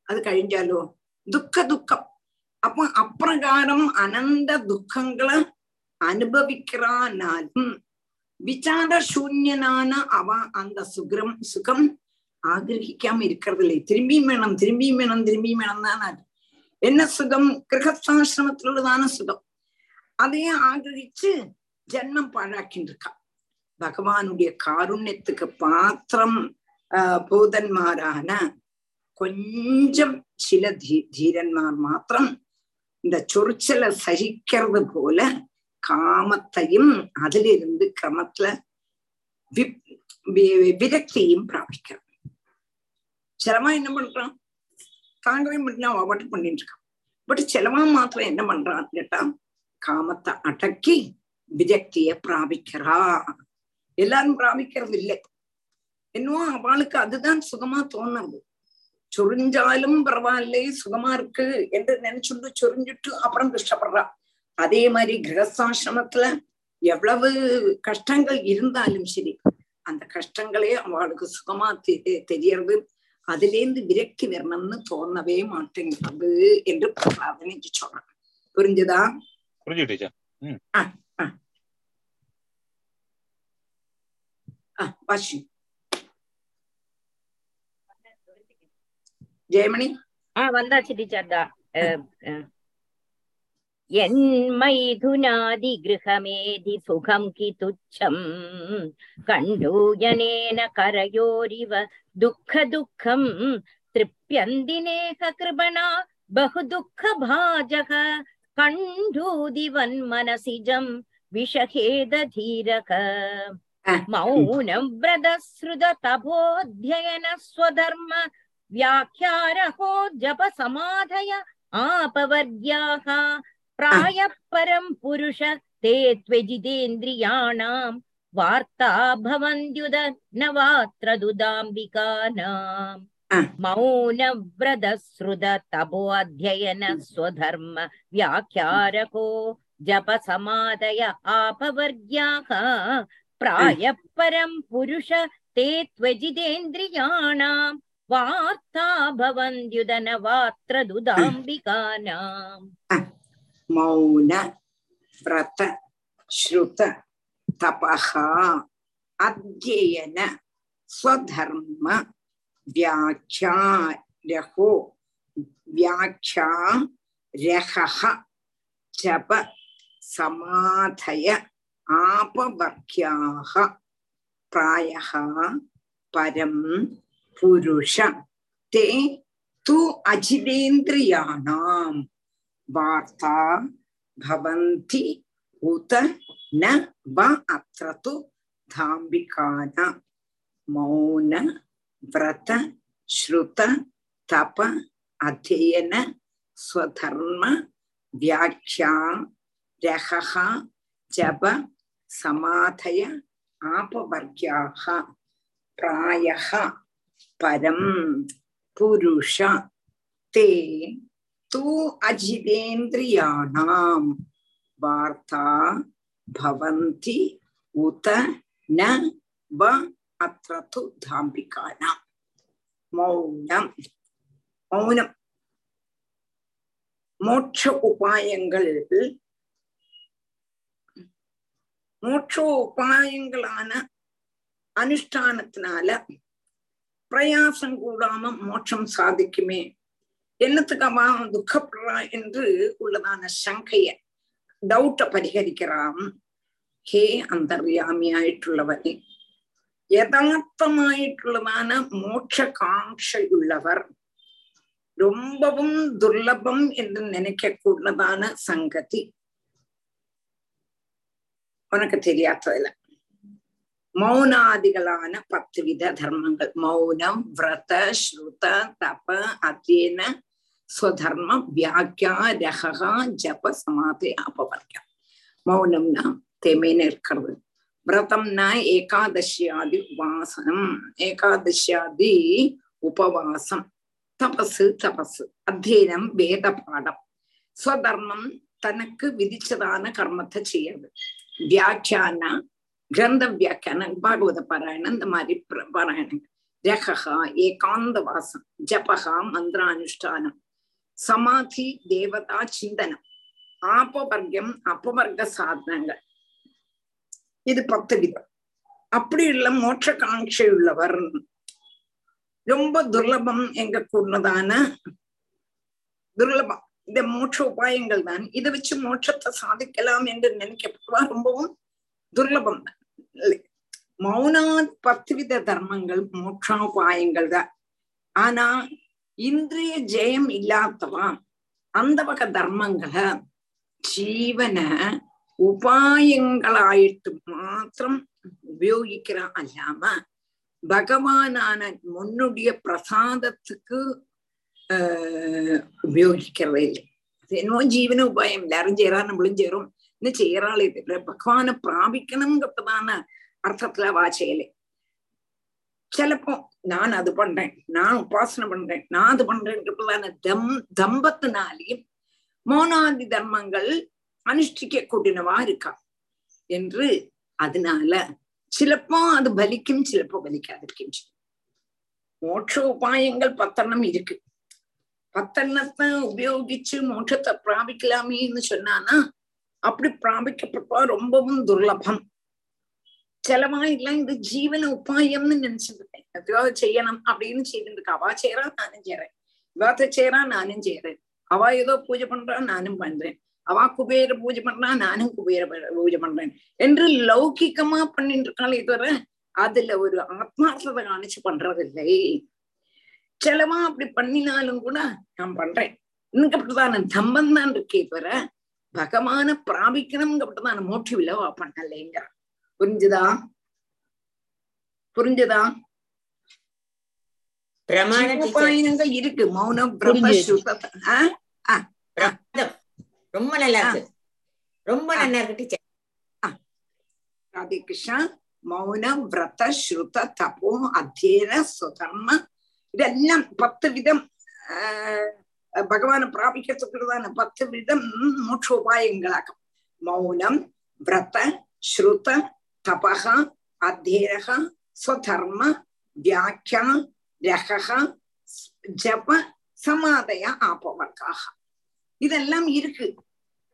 அது கழிஞ்சாலோ? துக்க துக்கம். അപ്പൊ അപ്രകാരം അനന്ത ദുഃഖങ്ങള് അനുഭവിക്കാനാലും വിചാരശൂന്യനാണ് അവ അന്ത സുഖം സുഖം ஆகிரகிக்காம இருக்கிறது இல்லை திரும்பியும் வேணும் திரும்பியும் வேணும் திரும்பியும் வேணும் தான் என்ன சுகம் கிரகஸ்தாசிரமத்தில் உள்ளதான சுகம் அதையே ஆகிரகிச்சு ஜென்மம் பாழாக்கின்னு இருக்கா பகவானுடைய காருண்யத்துக்கு பாத்திரம் ஆஹ் பூதன்மாரான கொஞ்சம் சில தீ தீரன்மார் மாத்திரம் இந்த சொற்சலை சகிக்கிறது போல காமத்தையும் அதிலிருந்து கிரமத்துல விரக்தியும் பிராபிக்கிறான் சிலவா என்ன பண்றான்? தாங்கவே முடியல அவட்டு பண்ணிட்டு இருக்கான். பட் சிலவா மாத்திரம் என்ன பண்றான் கேட்டா காமத்தை அடக்கி விரக்திய பிராபிக்கிறா. எல்லாரும் பிராபிக்கிறது இல்லை. இன்னும் அவளுக்கு அதுதான் சுகமா தோணுது. சொரிஞ்சாலும் பரவாயில்லை சுகமா இருக்கு என்று நினைச்சுட்டு சொரிஞ்சுட்டு அப்புறம் கஷ்டப்படுறா அதே மாதிரி கிரகஸ்தாசிரமத்துல எவ்வளவு கஷ்டங்கள் இருந்தாலும் சரி அந்த கஷ்டங்களே அவளுக்கு சுகமா தெரியறது அதுல இருந்து விரக்தி வரணும்னு தோணவே மாட்டேங்கிறது என்று பிரபாதனை சொல்றான் புரிஞ்சுதா புரிஞ்சு டீச்சர் வாஷி ஜெயமணி ஆ வந்தாச்சு டீச்சர் தான் यन्मैथुनादि गृहमेधि सुखं कि तुच्छम् कण्डूयनेन करयोरिव दुःख दुःखम् तृप्यन्दिनेह कृपणा बहु दुःखभाजः कण्डूदिवन्मनसिजं विषहेदधीरक मौनं व्रतश्रुत तपोऽध्ययन स्वधर्म व्याख्यारहो जप समाधय आपवर्ग्याः प्रायः परं पुरुष ते त्वजितेन्द्रियाणां वार्ता भवन्त्युद न वात्र दुदाम्बिकानाम् आ. मौनव्रतश्रुत तपो अध्ययन स्वधर्म व्याख्यारको जप समादय आपवर्ग्याः प्रायः परं पुरुष ते त्वजितेन्द्रियाणाम् वार्ता भवन्त्युदनवात्रदुदाम्बिकानाम् मौन, व्रत, श्रुत, तपः, अध्ययन, स्वधर्म व्याख्या रहो व्याख्या रहः जप, समाधय आपवर्ख्याः प्रायः पुरुष ते तु भवन्ति उत न वा मौन व्रत श्रुत तप अध्ययन स्वधर्म व्याख्या रहः जप समाधय आपवर्ग्याः பரம் புருஷ தே தூ அஜிதேந்திரியாணாம் வார்த்தா பவந்தி உத ந வ அத்திர து தாம்பிகானாம் மௌனம் மௌனம் மோட்ச உபாயங்கள் மோட்ச உபாயங்களான அனுஷ்டானத்தினால பிரயாசம் கூடாம மோட்சம் சாதிக்குமே என்னத்துக்கு அவன் துக்கப்படுறா என்று உள்ளதான சங்கைய டவுட்டை பரிகரிக்கிறான் ஹே അന്തര്യാമിയായിട്ടുള്ളവനെ യഥാർത്ഥമായിട്ടുള്ളതാണ് മോക്ഷകാംക്ഷയുള്ളവർ ரொம்பவும் துர்லபம் என்று நினைக்கக்கூடதான சங்கதி உனக்கு தெரியாததுல மௌனாதிகளான பத்து வித தர்மங்கள். மௌனம் விரத ஸ்ருத தப அத்தியன ஸ்வதர்மம் வியாக்கியா ரகா ஜப சமாதி அபவர்க்கம் மௌனம்னா தெமேன்னு இருக்கிறது. விரதம்னா ஏகாதசியாதி உபாசனம். ஏகாதசியாதி உபவாசம். தபசு தபசு. அத்தியனம் வேத பாடம். ஸ்வதர்மம் தனக்கு விதிச்சதான கர்மத்தை செய்யறது. வியாக்கியானா கிரந்த வியாக்கியானம் பாகவத பாராயணம் இந்த மாதிரி பாராயணங்கள். ரகா ஏகாந்த வாசம் ஜபகா மந்திரானுஷ்டானம் சமாதி தேவதா சிந்தனம் ஆபவர்க்கம் அபவர்க்க சாதனங்கள். இது பத்து விதம். அப்படி உள்ள மோட்ச காட்சி உள்ளவர். ரொம்ப துர்லபம் எங்க கூடதான? துர்லபம். இந்த மோட்ச உபாயங்கள் தான். இதை வச்சு மோட்சத்தை சாதிக்கலாம் என்று நினைக்கப்படுவா? ரொம்பவும் துர்லபம் தான். மௌனா பத்துவித தர்மங்கள் மோட்சாபாயங்கள் தான் ஆனா இந்திரிய ஜெயம் இல்லாதவா அந்த வகை தர்மங்களை ஜீவனை உபாயங்களாயிட்டு மாத்திரம் உபயோகிக்கிறான் அல்லாம பகவானான முன்னுடைய பிரசாதத்துக்கு உபயோகிக்கிறதே இல்லை அது என்னவோ ஜீவன உபாயம் எல்லாரும் செய்யறா நம்மளும் செய்யறோம் இன்னும் செய்யறாளே தவிர பகவானை பிராபிக்கணுங்கிறதான அர்த்தத்துல வாச்சையிலே சிலப்போ நான் அது பண்றேன் நான் உபாசனை பண்றேன் நான் அது பண்றேன்றதான தம் தம்பத்தினாலேயும் மௌனாதி தர்மங்கள் அனுஷ்டிக்க கூட்டினவா இருக்கா என்று அதனால ചിലപ്പോ അത് ബലിക്കും ചിലപ്പോ ബലിക്കാതിരിക്കും ചെയ്യും മോക്ഷ ഉപായങ്ങൾ പത്തെണ്ണം ഇരിക്കും பத்தெண்ணத்தை உபயோகிச்சு மோட்சத்தை பிராபிக்கலாமேன்னு சொன்னானா அப்படி பிராபிக்கப்பட்டா ரொம்பவும் துர்லபம். சிலவா இல்ல இது ஜீவன உபாயம்னு நினைச்சிருக்கேன் எதையாவது செய்யணும் அப்படின்னு செய்துட்டு இருக்கா அவா செய்யறா நானும் செய்யறேன் இவாத்த செய்யறா நானும் செய்யறேன் அவ ஏதோ பூஜை பண்றா நானும் பண்றேன். அவா குபேர பூஜை பண்றா நானும் குபேர பூஜை பண்றேன். என்று லௌகிக்கமா பண்ணிட்டு இருக்காளே தவிர அதுல ஒரு ஆத்மார்த்தத்தை காணிச்சு பண்றதில்லை. சிலவா அப்படி பண்ணினாலும் கூட நான் பண்றேன். இன்னும் அப்படிதான் தம்பம் தான் இருக்கே தவிர பகவான பிராபிக்கணும்னு அப்படிதான மோட்டிவ் இல்லவா பண்ணலைங்கிற. புரிஞ்சுதா? புரிஞ்சுதா? உபாயனங்கள் இருக்கு. மௌனம் ரொம்ப நல்லா இருக்கு. ரொம்ப நல்லா இருக்கு டீச்சர் ராதே கிருஷ்ணா மௌன விரத ஸ்ருத தபோ அத்தியன சுதர்ம இதெல்லாம் பத்து விதம் ஆஹ் பகவானை பிராபிக்கிறதுக்குள்ளதான பத்து விதம் மோட்சோபாயங்களாகும். மௌனம் விரத ஸ்ருத தபக அத்தியரக ஸ்வதர்ம வியாக்கியா ரகக ஜப சமாதய ஆபவர்க்காக இதெல்லாம் இருக்கு.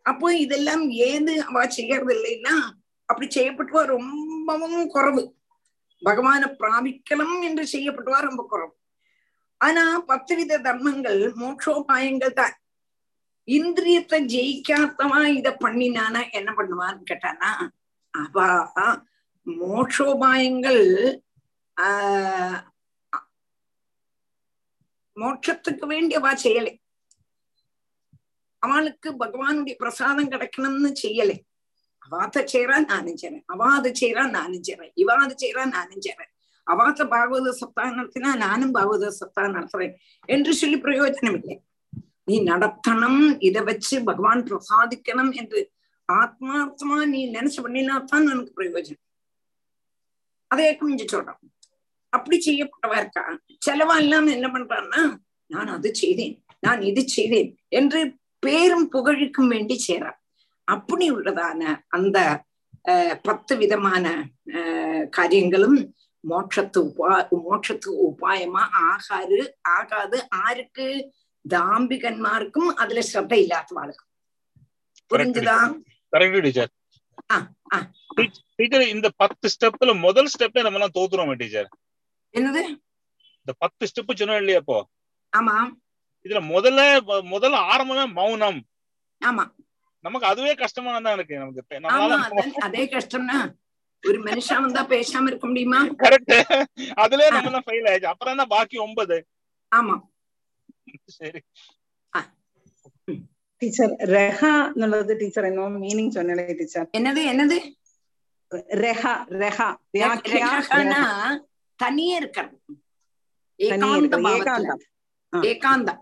அப்போ இதெல்லாம் ஏது அவ செய்யறது இல்லைன்னா அப்படி செய்யப்பட்டுவா ரொம்பவும் குறவு. பகவானை பிராபிக்கலாம் என்று செய்யப்பட்டுவா ரொம்ப குறவு. ஆனா பத்து வித தர்மங்கள் மோட்சோபாயங்கள் தான். இந்திரியத்தை ஜெயிக்காதவா இத பண்ணினானா என்ன பண்ணுவான்னு கேட்டானா அவா மோட்சோபாயங்கள் ஆஹ் மோட்சத்துக்கு வேண்டியவா செய்யலை. அவளுக்கு பகவானுடைய பிரசாதம் கிடைக்கணும்னு செய்யலை. அவாத்த செய்யறா நானும் செய்றேன். அவா அது செய்யறா நானும் செய்றேன். இவா அது செய்யறா நானும் செய்றேன். அவாத்த பாகவத சப்தாகம் நடத்தினா நானும் பாகவத சப்தாகம் நடத்துறேன் என்று சொல்லி பிரயோஜனம் இல்லை நீ நடத்தணும் இதை வச்சு பகவான் பிரசாதிக்கணும் என்று ஆத்மார்த்தமா நீ நினைச்சு பண்ணினா தான் பிரயோஜனம். அதே கொஞ்சம் சொல்றோம் அப்படி செய்யப்பட்டவா இருக்கா? செலவா இல்லாம என்ன பண்றான்னா நான் அது செய்தேன் நான் இது செய்தேன் என்று பேரும் புகழுக்கும் வேண்டி செய்றான் அப்படி உள்ளதான அந்த பத்து விதமான காரியங்களும் மோட்சத்து உபா மோட்சத்துக்கு உபாயமா ஆகாது ஆகாது. ஆருக்கு தாம்பிகன்மாருக்கும் அதுல ஸ்ரத்த இல்லாதவாளுக்கும் புரிஞ்சுதா? டீச்சர் இந்த பத்து ஸ்டெப்ல முதல் ஸ்டெப்பே நம்ம எல்லாம் தோத்துறோம் டீச்சர் என்னது? இந்த பத்து ஸ்டெப் சொன்னோம் இல்லையா இப்போ? ஆமா. இதுல முதல்ல முதல்ல ஆரம்பமே மௌனம். ஆமா. நமக்கு அதுவே கஷ்டமானதான் இருக்கு நமக்கு. அதே கஷ்டம்னா ஒரு மனுஷன் வந்தா பேசாம இருக்க முடியுமா? கரெக்ட் அதுல நம்ம தான் ஃபெயில் ஆயிடுச்சு. அப்புறம் தான் பாக்கி ஒன்பது? ஆமா. சரி. டீச்சர் ரெஹா நல்லது டீச்சர் என்ன மீனிங் சொன்னே டீச்சர் என்னது என்னது? ரெஹா ரெஹா வியாக்கியானா தனியே இருக்கிறது ஏகாந்தம் ஏகாந்தம் ஏகாந்தம்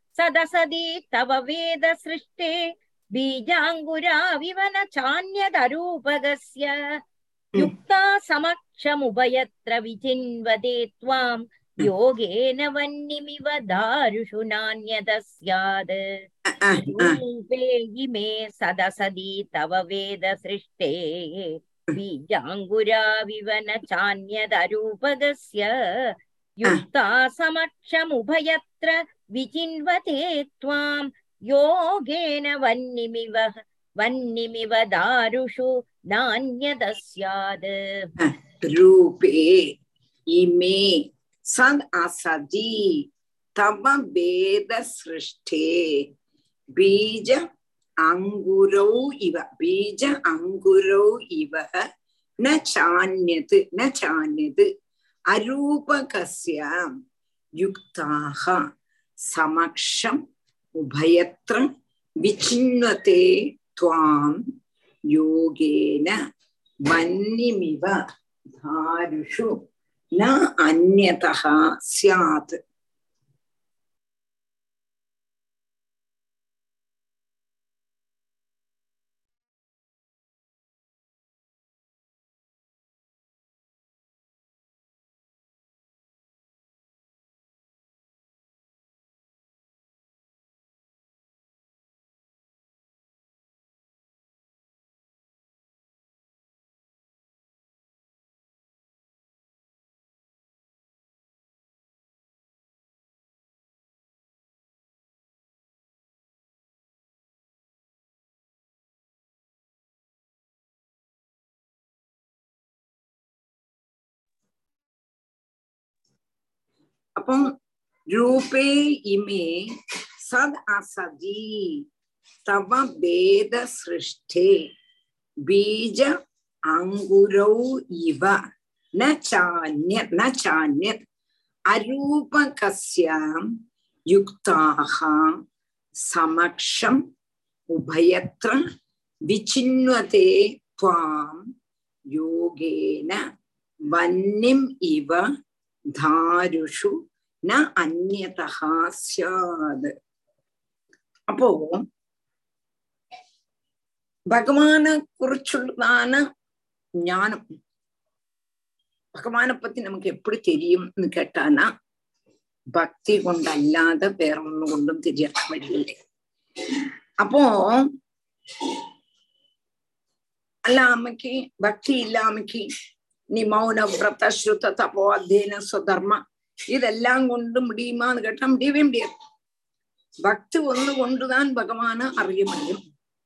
सदसदि तव वेद सृष्टे बीजाङ्गुराविव न चान्यदरूपगस्य युक्ता समक्षमुभयत्र विचिन्वते त्वाम् योगेन वह्निमिव दारुषु नान्यद स्यात् रूपे इमे सदसदि तव वेद सृष्टे बीजाङ्गुराविव न चान्यदरूपगस्य युक्ता समक्षमुभयत्र विचिन्वते त्वाम् योगेन वन्निमिव वन्निमिव दारुषु नान्यदस्याद् रूपे इमे सन् असदि तम वेदसृष्टे बीज अङ्गुरौ इव बीज अङ्गुरौ इव न चान्यत् न चान्यत् अरूपकस्य युक्ताः சமக்ஷம் உபயத்ரம் விச்சின்னதே துவாம் யோகேன வன்னிமிவ தாரிஷு. ந அந்நதா சியாத் അപ്പം രൂപേ ഇമേ സദ് അസതി തവ ഭേദ സൃഷ്ടേ ബീജ അങ്കുരൗ ഇവ നാന്യത് അരൂപകസ്യാം യുക്താഹ സമക്ഷം ഉഭയത്ര വിചിന്വത്തെ ത്വാം യോഗേന വന്യം ഇവ தாருஷு ந அந்நதா சாது அப்போ பகவான குறிச்சுள்ளதான ஞானம் பகவானை பத்தி நமக்கு எப்படி தெரியும்னு கேட்டானா பக்தி கொண்டல்லாத வேற ஒண்ணு கொண்டும் தெரியாத வழியில்லை அப்போ அல்லாமக்கு பக்தி இல்லாமக்கு நீ மௌன விரத ஸ்ருத தபோ அத்தியன சுதர்மா. இதெல்லாம் கொண்டு முடியுமான்னு கேட்டா முடியவே முடியாது. பக்தி ஒன்று கொண்டுதான் பகவான அறிய முடியும்.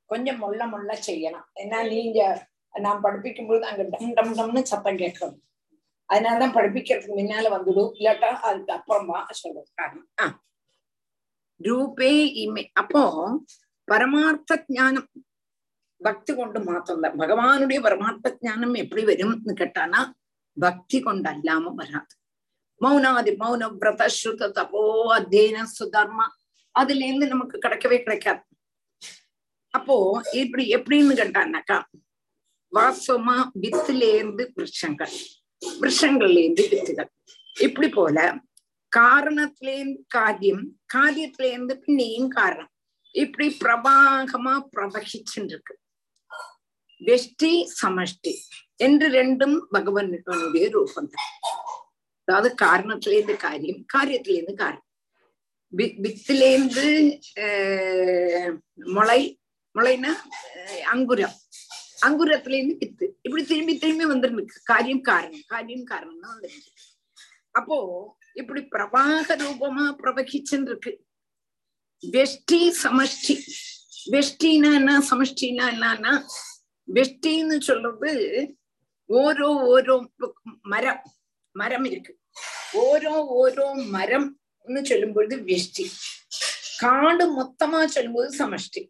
கொஞ்சம் முள்ள முள்ள செய்யணும் ஏன்னா நீங்க நான் படிப்பிக்கும்போது அங்க டம் டம் டம்னு சத்தம் கேட்கணும் அதனாலதான் படிப்பிக்கிறதுக்கு முன்னால வந்துடும் இல்லாட்டா அதுக்கு அப்புறமா சொல்றது. காரணம் ரூபே இமை. அப்போ பரமார்த்த ஞானம் பக்தி கொண்டு மாத்தம் பகவானுடைய பரமாத்ம ஜானம் எப்படி வரும்னு கேட்டானா பக்தி கொண்டல்லாம வராது. மௌனாதி மௌன விரத ஸ்ருத தபோ அத்தியன சுதர்மா. அதுல இருந்து நமக்கு கிடைக்கவே கிடைக்காது. அப்போ இப்படி எப்படின்னு கேட்டானாக்கா வாசமா வித்துல இருந்து விருஷங்கள். விருஷங்கள்ல இருந்து வித்துகள். இப்படி போல காரணத்திலேருந்து காரியம் காரியத்துல இருந்து பின்னையும் காரணம். இப்படி பிரபாகமா பிரவகிச்சுட்டு இருக்கு வெஷ்டி சமஷ்டி என்று ரெண்டும் பகவானுடைய ரூபம். தான் அதாவது காரணத்திலேருந்து காரியம் காரியத்திலேருந்து காரியம். வி வித்திலேருந்து முளை முளைனா அங்குரம். அங்குரத்திலேருந்து வித்து. இப்படி திரும்பி திரும்பி வந்துருக்கு காரியம் காரணம். காரியம் காரணம் தான் வந்துருக்கு அப்போ இப்படி பிரவாக ரூபமா பிரவகிச்சுன்னு இருக்கு வெஷ்டி சமஷ்டி. வெஷ்டினா என்ன? சமஷ்டினா என்னன்னா வெஷ்டின்னு சொல்றது ஓரோ ஓரோ மரம் மரம் இருக்கு. ஓரோ ஓரோ மரம்னு சொல்லும் பொழுது வெஷ்டி. காடு மொத்தமா சொல்லும்போது சமஷ்டி.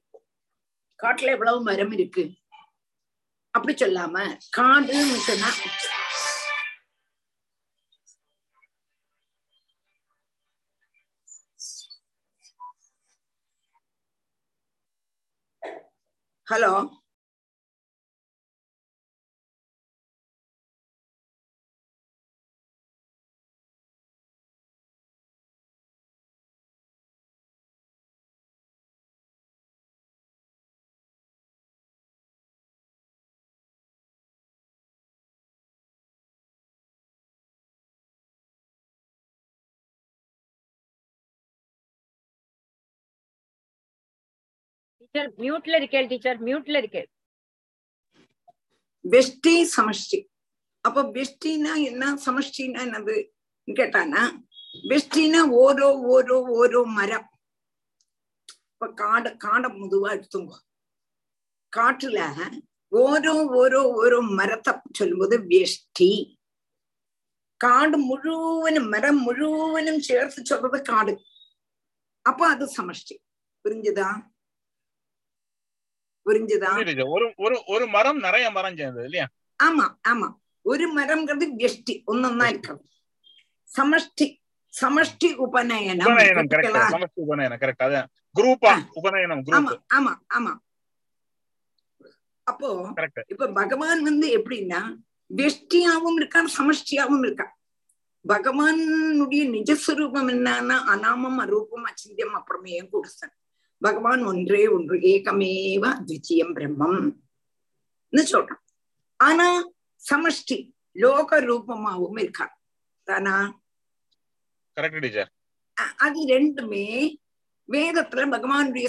காட்டுல எவ்வளவு மரம் இருக்கு? அப்படி சொல்லாம காடுன்னு சொன்னா ஹலோ? டீச்சர் மியூட்ல இருக்கேள் டீச்சர் மியூட்ல இருக்கேள். வெஷ்டி சமஷ்டி. அப்ப வெஷ்டினா என்ன? சமஷ்டினா என்னது? கேட்டானா வெஷ்டினா ஓரோ ஓரோ ஓரோ மரம். இப்ப காடை காடை முதுவா எடுத்துங்க. காட்டுல ஓரோ ஓரோ ஓரோ மரத்தை சொல்லும்போது வெஷ்டி. காடு முழுவனும் மரம் முழுவனும் சேர்த்து சொல்றது காடு. அப்ப அது சமஷ்டி. புரிஞ்சுதான் புரிஞ்சுதா? ஒரு ஒரு ஒரு மரம் நிறைய மரம் சேர்ந்தது இல்லையா? ஆமா ஆமா. ஒரு மரம்ங்கிறது வெஷ்டி ஒன்னொன்னா இருக்கிறது சமஷ்டி சமஷ்டி உபநயனம். உபநயனம் கரெக்ட் சமஷ்டி உபநயனம் கரெக்ட் அதான் குரூப்பா உபநயனம் ஆமா ஆமா ஆமா. அப்போ இப்ப பகவான் வந்து எப்படின்னா வெஷ்டியாவும் இருக்கார் சமஷ்டியாவும் இருக்கார் பகவானுடைய நிஜஸ்வரூபம் என்னன்னா அனாமம் அரூபம் அச்சிந்தியம் அப்புறமேயும் கொடுத்தன் பகவான் ஒன்றே ஒன்று ஏகமேவ அத்விதீயம் பிரம்மம் சொல்றான் ஆனா சமஷ்டி லோக ரூபமாவும் இருக்கான் தானா அது ரெண்டுமே வேதத்துல பகவானுடைய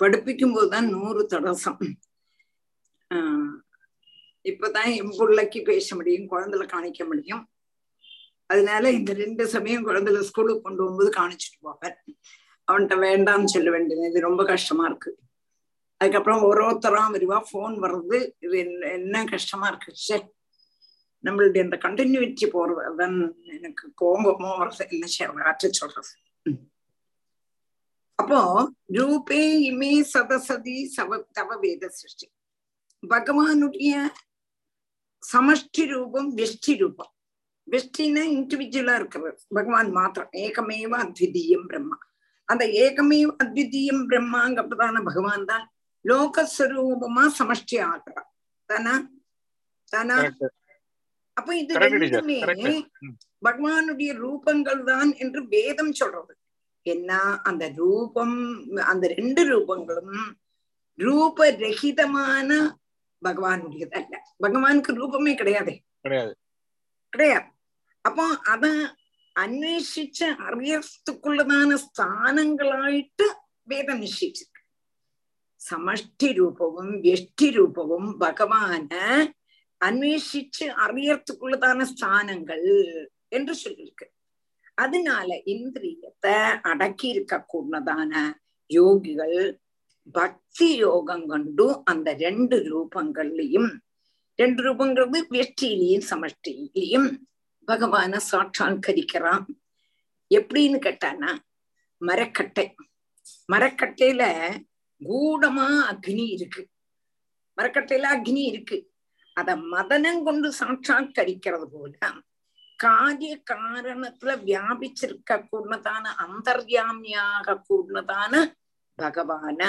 படிப்பிக்கும் போதுதான் நூறு தடசம் ஆஹ் இப்பதான் என் பிள்ளைக்கு பேச முடியும் குழந்தைல காணிக்க முடியும். அதனால இந்த ரெண்டு சமயம் குழந்தைல ஸ்கூலுக்கு கொண்டு போகும்போது காணிச்சிட்டு போவேன். அவன்கிட்ட வேண்டாம்னு சொல்ல வேண்டியது இது ரொம்ப கஷ்டமா இருக்கு. அதுக்கப்புறம் ஒரு ஒருத்தரா வருவா போன் வர்றது இது என்ன என்ன கஷ்டமா இருக்கு ச்சே. நம்மளுடைய அந்த கண்டினியூட்டி போறது எனக்கு கோபமோ வருது என்ன செய்யறது ஆற்ற சொல்றது. அப்போ ரூபே இமே சதசதி சவ தவ வேத சிருஷ்டி பகவானுடைய சமஷ்டி ரூபம் வெஷ்டி ரூபம் வெஷ்டின்னா இண்டிவிஜுவலா இருக்கிறது பகவான் மாத்திரம் ஏகமேவ அத்விதீயம் பிரம்மா அந்த ஏகமேவ அத்விதீயம் பிரம்மாங்கப்பதான பகவான் தான் லோகஸ்வரூபமா சமஷ்டி ஆகிறார் தானா தானா. அப்ப இது. ரெண்டுமே. பகவானுடைய ரூபங்கள் தான் என்று வேதம் சொல்றது ஏன்னா அந்த ரூபம் அந்த ரெண்டு ரூபங்களும் ரூபரஹிதமான பகவானுடையது அல்ல. பகவானுக்கு ரூபமே கிடையாது. கிடையாது. கிடையாது. அப்போ அத அன்வேஷிச்சு அறியறதுக்குள்ளதான ஸ்தானங்களாயிட்டு வேதம் நிச்சயிச்சிருக்கு സമഷ്ടി രൂപവും വ്യഷ്ടി രൂപവും ഭഗവാന് അന്വേഷിച്ച് അറിയത്തുക്കുള്ളതാണ് സ്ഥാനങ്ങൾ എന്ന് ചൊല്ലിയിരിക്കുന്നത് அதனால இந்திரியத்தை அடக்கி இருக்க கூடதான யோகிகள் பக்தி யோகம் கொண்டு அந்த ரெண்டு ரூபங்கள்லயும் ரெண்டு ரூபங்கிறது வெற்றியிலையும் சமஷ்டியிலையும் பகவான சாட்சாங்கரிக்கிறான் எப்படின்னு கேட்டானா மரக்கட்டை. மரக்கட்டையில கூடமா அக்னி இருக்கு. மரக்கட்டையில அக்னி இருக்கு. அத மதனம் கொண்டு சாட்சாத்கரிக்கிறது போல காரிய காரணத்துல வியாபிச்சிருக்க கூடதான அந்தர்யாமியாக கூடதான பகவான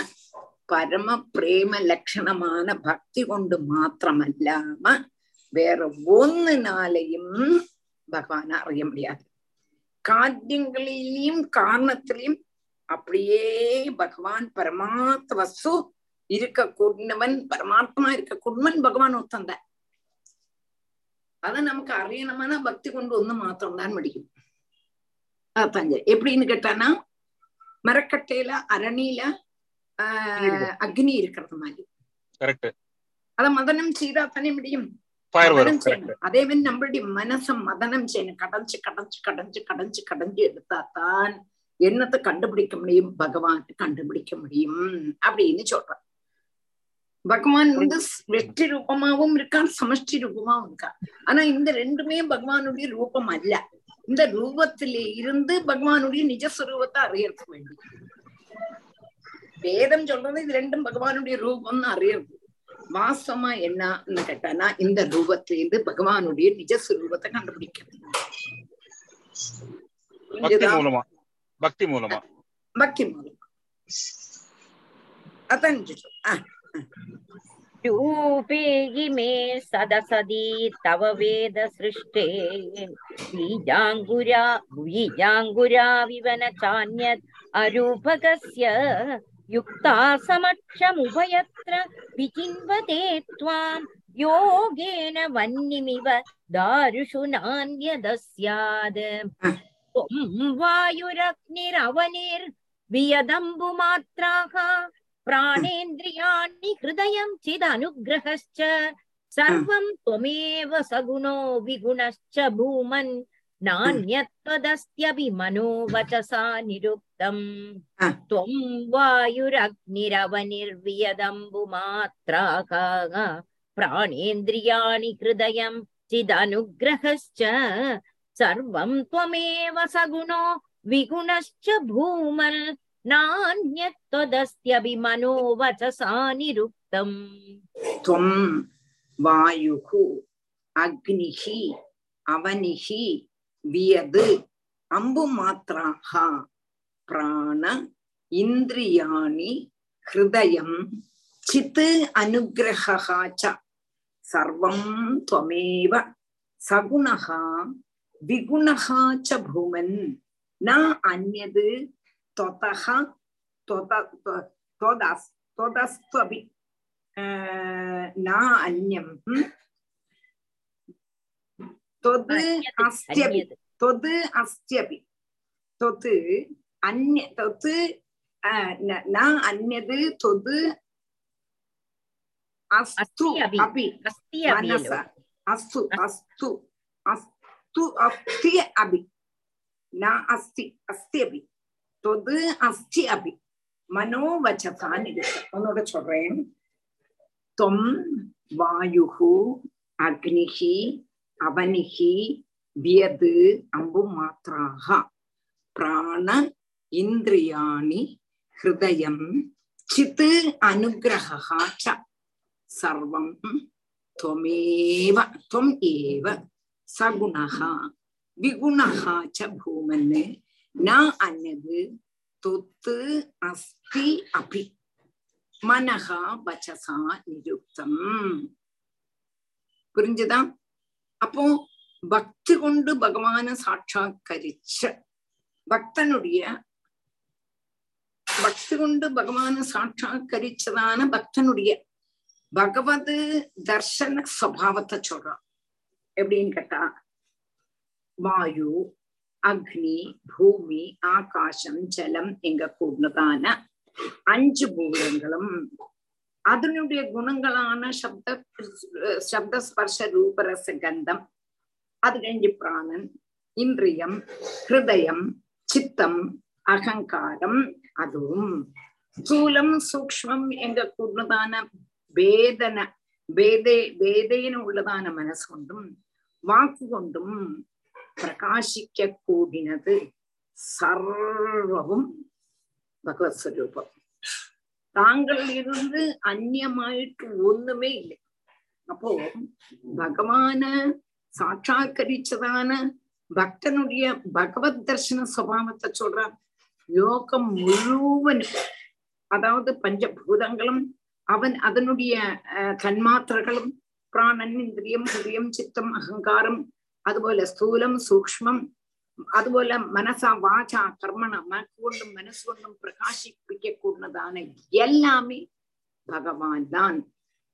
பரம பிரேம லட்சணமான பக்தி கொண்டு மாத்திரமல்லாம வேற ஒன்னுனாலையும் பகவான அறிய முடியாது. காரியங்களிலையும் காரணத்திலையும் அப்படியே பகவான் பரமாத்ம இருக்க கூடினவன் பரமாத்மா இருக்க கூடவன் பகவான் ஒத்தந்தான் அத நமக்கு அறியணுமான பக்தி கொண்டு ஒண்ணு மாத்திரம் தான் முடியும் அதாங்க எப்படின்னு கேட்டானா மரக்கட்டையில அரணியில ஆஹ் அக்னி இருக்கிறது மாதிரி. அத மதனம் செய்தா தானே முடியும்? மதனம் செய்யணும். அதே மாதிரி நம்மளுடைய மனசை மதனம் செய்யணும். கடைஞ்சு கடைஞ்சு கடைஞ்சு கடைஞ்சு கடைஞ்சு எடுத்தாதான் என்னத்தை கண்டுபிடிக்க முடியும்? பகவான் கண்டுபிடிக்க முடியும் அப்படின்னு சொல்றான். பகவான் வந்து வெற்றி ரூபமாவும் இருக்கான் சமஷ்டி ரூபமாவும் இருக்கான். ஆனா இந்த ரெண்டுமே பகவானுடைய ரூபம் அல்ல. இந்த ரூபத்திலே இருந்து பகவானுடைய நிஜஸ்வரூபத்தை அறியறதுக்கு வேண்டி. வேதம் சொல்றது இது ரெண்டும் பகவானுடைய ரூபம்னு அறியறது. வாசமா என்னன்னு கேட்டானா இந்த ரூபத்திலிருந்து பகவானுடைய நிஜஸ்வரூபத்தை கண்டுபிடிக்கிறது. மூலமா. பக்தி மூலமா. பக்தி மூலம். அதான் ஆஹ் रूपे इमे सदसदी तव वेद सृष्टे बीजाङ्कुरा बीजाङ्कुराविव न चान्यत् अरूपकस्य युक्ता समक्षमुभयत्र विचिन्वते त्वां योगेन वह्निमिव दारुषु नान्यदस्याद् त्वं वायुरग्निरवनिर्वियदम्बुमात्राः प्राणेन्द्रियाणि हृदयं चिदनुग्रहश्च सर्वं त्वमेव सगुणो विगुणश्च भूमन् नान्यत्वदस्त्यपि मनोवचसा निरुक्तम् हा. त्वं वायुरग्निरवनिर्वियदम्बुमात्राकाः प्राणेन्द्रियाणि हृदयं चिदनुग्रहश्च सर्वं त्वमेव सगुणो विगुणश्च भूमन् नान्यत्वदस्त्यपि मनोवचसा निरुक्तम् त्वं वायुः अग्निः अवनिः वियद् अम्बुमात्राः प्राण इन्द्रियाणि हृदयं चित् अनुग्रहः च सर्वं त्वमेव सगुणः विगुणः च भूमन् न अन्यद् todas, todas, todas, tobi, на альнем. Тоды астеби, тоды астеби, тоды анне, тоды на аннеды, тоды асту, аби, манаса, асту, асту, асту, асте аби, на асти, астеби. தொது அஸ்தி அபி. மனோவச்சதான் இருக்கு உன்னோட சொல்றேன். தொம் வாயுகு அக்னிகி அவனிகி வியது அம்பு மாத்திராக பிராண இந்திரியாணி ஹிருதயம் சித்து அனுகிரகா சர்வம் त्वमेव त्वम् एव सगुणः विगुणः च भूमन् அன்னது தொத்து அஸ்தி அபி மனகா வச்சசா நிருப்தம் புரிஞ்சுதா அப்போ பக்தி கொண்டு பகவான சாட்சா்கரிச்ச பக்தனுடைய பக்தி கொண்டு பகவான சாட்சா்கரிச்சதான பக்தனுடைய பகவத் தர்சன சுவாவத்தை சொல்றான் எப்படின்னு கேட்டா வாயு அக்னி பூமி ஆகாசம் ஜலம் எங்கக்கூடியதான அஞ்சு பூதங்களும் அதனுடைய குணங்களான சப்த சப்தஸ்பர்ஷ ரூபரச கந்தம் அது கழிஞ்சு பிராணன் இந்திரியம் ஹிருதயம் சித்தம் அகங்காரம் அதுவும் ஸ்தூலம் சூக்மம் எங்க கூடதான வேதன வேதே வேதைன்னு உள்ளதான மனசு கொண்டும் வாக்கு கொண்டும் பிரகாசிக்க கூடினது சர்வமும் பகவத் ஸ்வரூபம் தாங்கள் இருந்து அந்நியமாயிட்டு ஒண்ணுமே இல்லை அப்போ பகவான சாட்சாக்கரிச்சதான பக்தனுடைய பகவத் தர்சன சுவாவத்தை சொல்றான் லோகம் முழுவனும் அதாவது பஞ்சபூதங்களும் அவன் அதனுடைய தன்மாத்திரங்களும் பிராணன் இந்திரியம் ஹிருதயம் சித்தம் அகங்காரம் അതുപോലെ സ്ഥൂലം സൂക്ഷ്മം അതുപോലെ മനസ്സ വാച കർമ്മണ മനക്കൊണ്ടും മനസ്സുകൊണ്ടും പ്രകാശിപ്പിക്കൂടുന്നതാണ് എല്ലാമേ ഭഗവാൻ தான்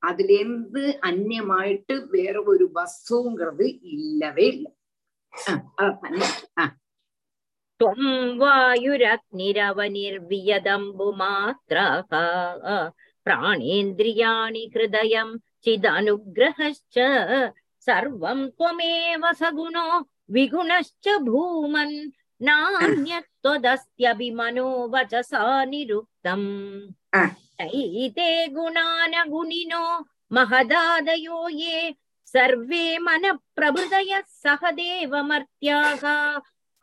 அதுல இருந்து அந்நியமாயிட்டு வேற ஒரு வஸ்துங்கிறது இல்லவே இல்லை அஹ் அதான் அஹ் त्वं वायुरग्निरवनिर्वियदम्बुमात्राः प्राणेन्द्रियाणि हृदयं चिदनुग्रहश्च सर्वं त्वमेव सगुणो विगुणश्च भूमन् नान्यत्वदस्त्यभिमनो वचसा निरुक्तम् आ. नैते गुणानगुणिनो महदादयो ये सर्वे मनप्रभृतयः सह देवमर्त्याः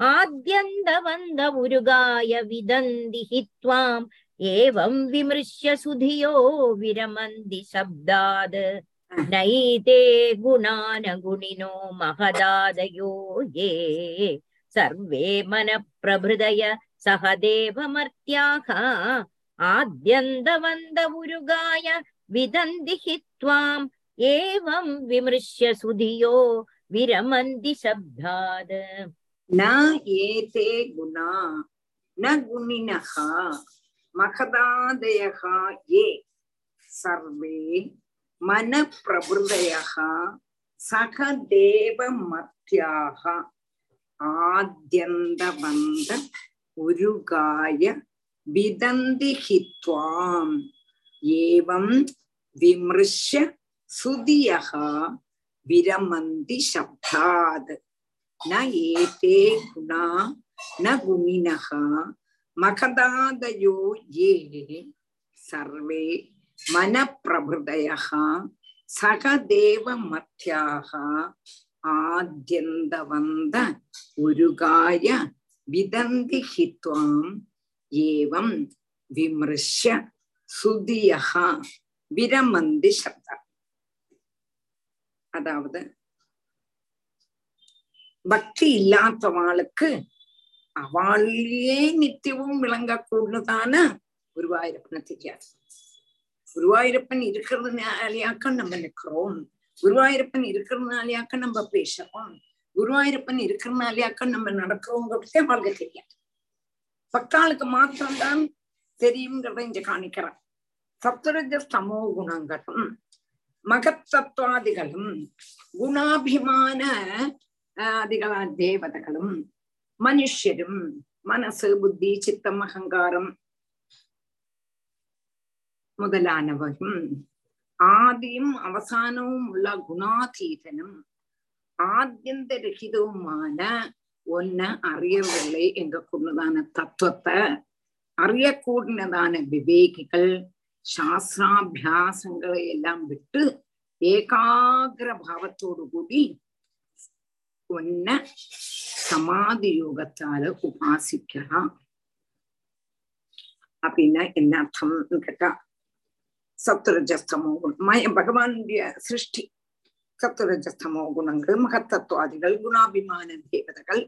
आद्यन्दवन्द उरुगाय विदन्ति हि त्वाम् एवं विमृश्य सुधियो विरमन्ति शब्दात् नैते गुणानगुणिनो महदादयो ये सर्वे मनप्रभृतय सह देवमर्त्याः आद्यन्दवन्द उरुगाय विदन्ति हि त्वाम् एवं विमृश्य सुधियो विरमन्ति शब्दात् न एते गुणा न गुणिनः महदादयः ये सर्वे मनप्रभृतयः सह देवमर्त्याः आद्यन्तवन्त उरुगाय विदन्ति हि त्वाम् एवं विमृश्य सुधियः विरमन्ति शब्दात् न एते गुणा न गुणिनः मखदादयो ये सर्वे மனப்பிரபுதயः சகதேவ மத்தியாக ஆத்யந்தவந்த உருகாய விதந்தி ஹித்வாம் ஏவம் விமர்ஷ சுதியகா விரமந்தி சப்த. அதாவது பக்தி இல்லாதவாளுக்கு அவளையே நித்தியவும் விளங்கக்கூடதான குருவாயூரப்பன தெரியாது. குருவாயூரப்பன் இருக்கிறதுனாலயாக்கம் நம்ம நிக்கிறோம். குருவாயூரப்பன் இருக்கிறதுனாலயாக்கம் நம்ம பேசுறோம். குருவாயூரப்பன் இருக்கிறதுனாலயாக்கம் நம்ம நடக்கிறோங்கிறதே அவளுக்கு தெரியாது. பக்தாளுக்கு மாத்திரம்தான் தெரியுங்கிறத இங்க காணிக்கிறான். சத்துரஜ சமோ குணங்களும் மகத்தத்துவாதிகளும் குணாபிமான அதிகள தேவதைகளும் மனுஷரும் மனசு புத்தி சித்தம் அகங்காரம் முதலானவையும் ஆதியும் அவசானமும் உள்ள குணாதீதனும் ஆத்தியந்தரகிதவுமான ஒன்ன அறியவில்லை என்ற கொண்டுதான தத்துவத்தை அறியக்கூடினதான விவேகிகள் சாஸ்திராபியாசங்களை எல்லாம் விட்டு ஏகாகிர பாவத்தோடு கூடி ஒன்ன சமாதி யோகத்தால உபாசிக்கலாம் அப்படின்னா என்ன அர்த்தம்னு கேட்டா சத்துரஜஸ்தமோ குணம் மய பகவானுடைய சிருஷ்டி சத்துரஜஸ்தமோ குணங்கள் மகத்தத்துவாதிகள் குணாபிமான தேவதைகள்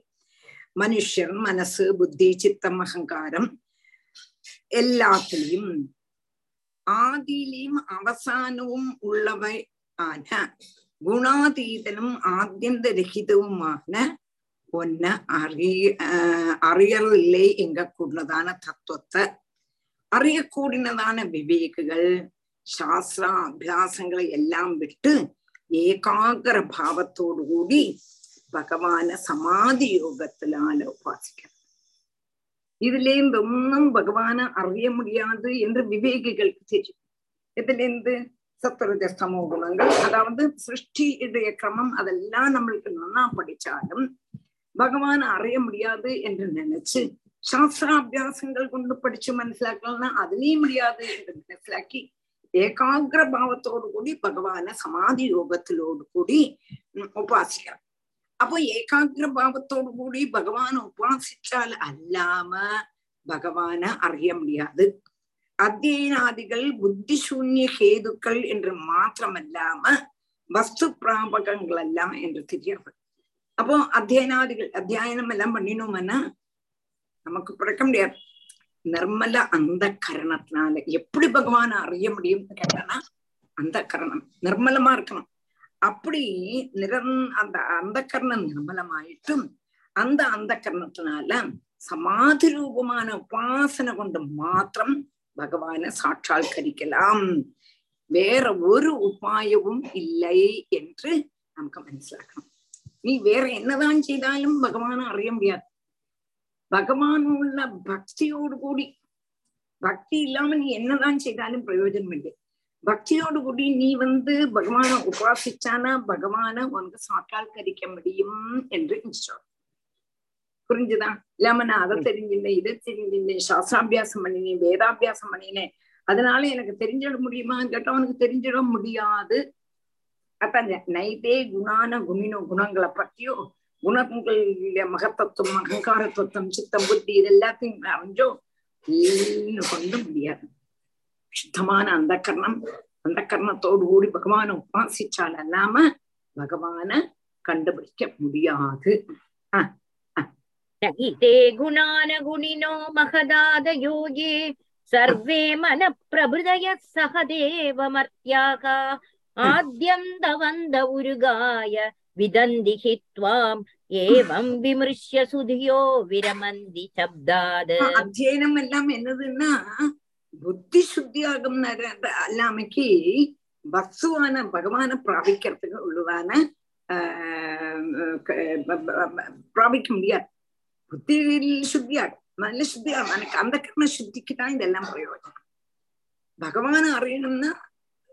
மனுஷன் மனசு புத்தி சித்தம் அகங்காரம் எல்லாத்திலையும் ஆதியிலையும் அவசானவும் உள்ளவை ஆன குணாதீதனும் ஆத்தியந்த ரஹிதவுமான ஒன்ன அறிய அறியறில்லை எங்கக்கூடியதான தத்துவத்தை அறியக்கூடினதான விவேகுகள் சாஸ்திர அபியாசங்களை எல்லாம் விட்டு ஏகாகிர பாவத்தோடு கூடி பகவான சமாதி யோகத்தினால உபாசிக்கிறது இதுலேருந்து ஒன்னும் பகவான அறிய முடியாது என்று விவேகிகளுக்கு தெரியும் இதுலேருந்து சத்துரஜஸ்தமோ குணங்கள் அதாவது சிருஷ்டியுடைய கிரமம் அதெல்லாம் நம்மளுக்கு நன்னா படிச்சாலும் பகவான் அறிய முடியாது என்று நினைச்சு சாஸ்திராபியாசங்கள் கொண்டு படிச்சு மனசிலாக்கலாம்னா அதுலயும் முடியாது என்று மனசிலாக்கி ஏகாகிர பாவத்தோடு கூடி பகவான சமாதி யோகத்திலோடு கூடி உபாசிக்கிறார். அப்போ ஏகாகிர பாவத்தோடு கூடி பகவான உபாசிச்சால் அல்லாம பகவான அறிய முடியாது. அத்தியனாதிகள் புத்தி சூன்ய கேதுக்கள் என்று மாத்திரமல்லாம வஸ்து பிராபகங்கள் எல்லாம் என்று தெரியாது அப்போ அத்தியனாதிகள் அத்தியாயனம் எல்லாம் பண்ணினோம்னா நமக்கு பிறக்க முடியாது. நிர்மல அந்த கரணத்தினால எப்படி பகவான அறிய முடியும்னு கேட்டானா அந்த கரணம் நிர்மலமா இருக்கணும். அப்படி நிரந் அந்த அந்த கர்ணம் நிர்மலமாயிட்டும் அந்த அந்த கர்ணத்தினால சமாதி ரூபமான உபாசனை கொண்டு மாத்திரம் பகவான சாட்சா்கரிக்கலாம் வேற ஒரு உபாயமும் இல்லை என்று நமக்கு மனசிலாக்கணும் நீ வேற என்னதான் செய்தாலும் பகவான அறிய முடியாது. பகவான் உள்ள பக்தியோடு கூடி பக்தி இல்லாம நீ என்னதான் செய்தாலும் பிரயோஜனம் இல்லை பக்தியோடு கூடி நீ வந்து பகவான உபாசிச்சானா பகவான உனக்கு சாட்சாத்கரிக்க முடியும் என்று சொல்ற புரிஞ்சுதா? இல்லாம நான் அதை தெரிஞ்சிருந்தேன் இதை தெரிஞ்சிருந்தேன் சாஸ்திராபியாசம் பண்ணினேன் வேதாபியாசம் பண்ணினேன். அதனால எனக்கு தெரிஞ்சிட முடியுமான்னு கேட்டா உனக்கு தெரிஞ்சிட முடியாது. அதான் நைட்டே குணான குணினோ குணங்களை பற்றியோ உணர்வுகள் மகத்தத்துவம் அகங்காரத்துவம் சித்தம் புத்தி இது எல்லாத்தையும் அமைஞ்சோ இன்னும் கொண்டு முடியாது. சுத்தமான அந்த கர்ணம் அந்த கர்ணத்தோடு கூடி பகவானை உபாசிச்சால் அல்லாம பகவான கண்டுபிடிக்க முடியாது. குணினோ மகதாத யோகே சர்வே மன பிரபுதய சகதேவமர்த்தியாக ஆத்யந்த வந்த உருகாய विदन्ति हि त्वाम् एवं विमृश्य सुधियो विरमन्ति शब्दात् அத்தியனம் எல்லாம் என்னதுன்னா புத்தி சுத்தியாகும் அல்லாமைக்கு வஸ்துவான பகவான பிராபிக்கிறதுக்கு உள்ளதான பிராபிக்க முடியாது புத்தியில் சுத்தியாகும் நல்ல சுத்தியாகும் எனக்கு அந்த கர்ம சுத்திக்கு தான் இதெல்லாம் பிரயோஜனம் பகவான அறியணும்னா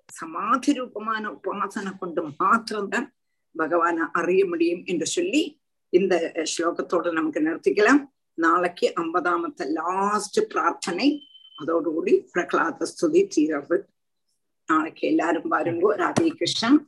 சமாதி ரூபமான உபாசனை கொண்டு மாத்திரம்தான் பகவான அறிய முடியும் என்று சொல்லி இந்த ஸ்லோகத்தோடு நமக்கு நிறுத்திக்கலாம். நாளைக்கு ஐம்பதாமத்த லாஸ்ட் பிரார்த்தனை. அதோடு கூடி பிரகலாத ஸ்துதி தீரவு. நாளைக்கு எல்லாரும் பாருங்கோ. ராதே கிருஷ்ணன்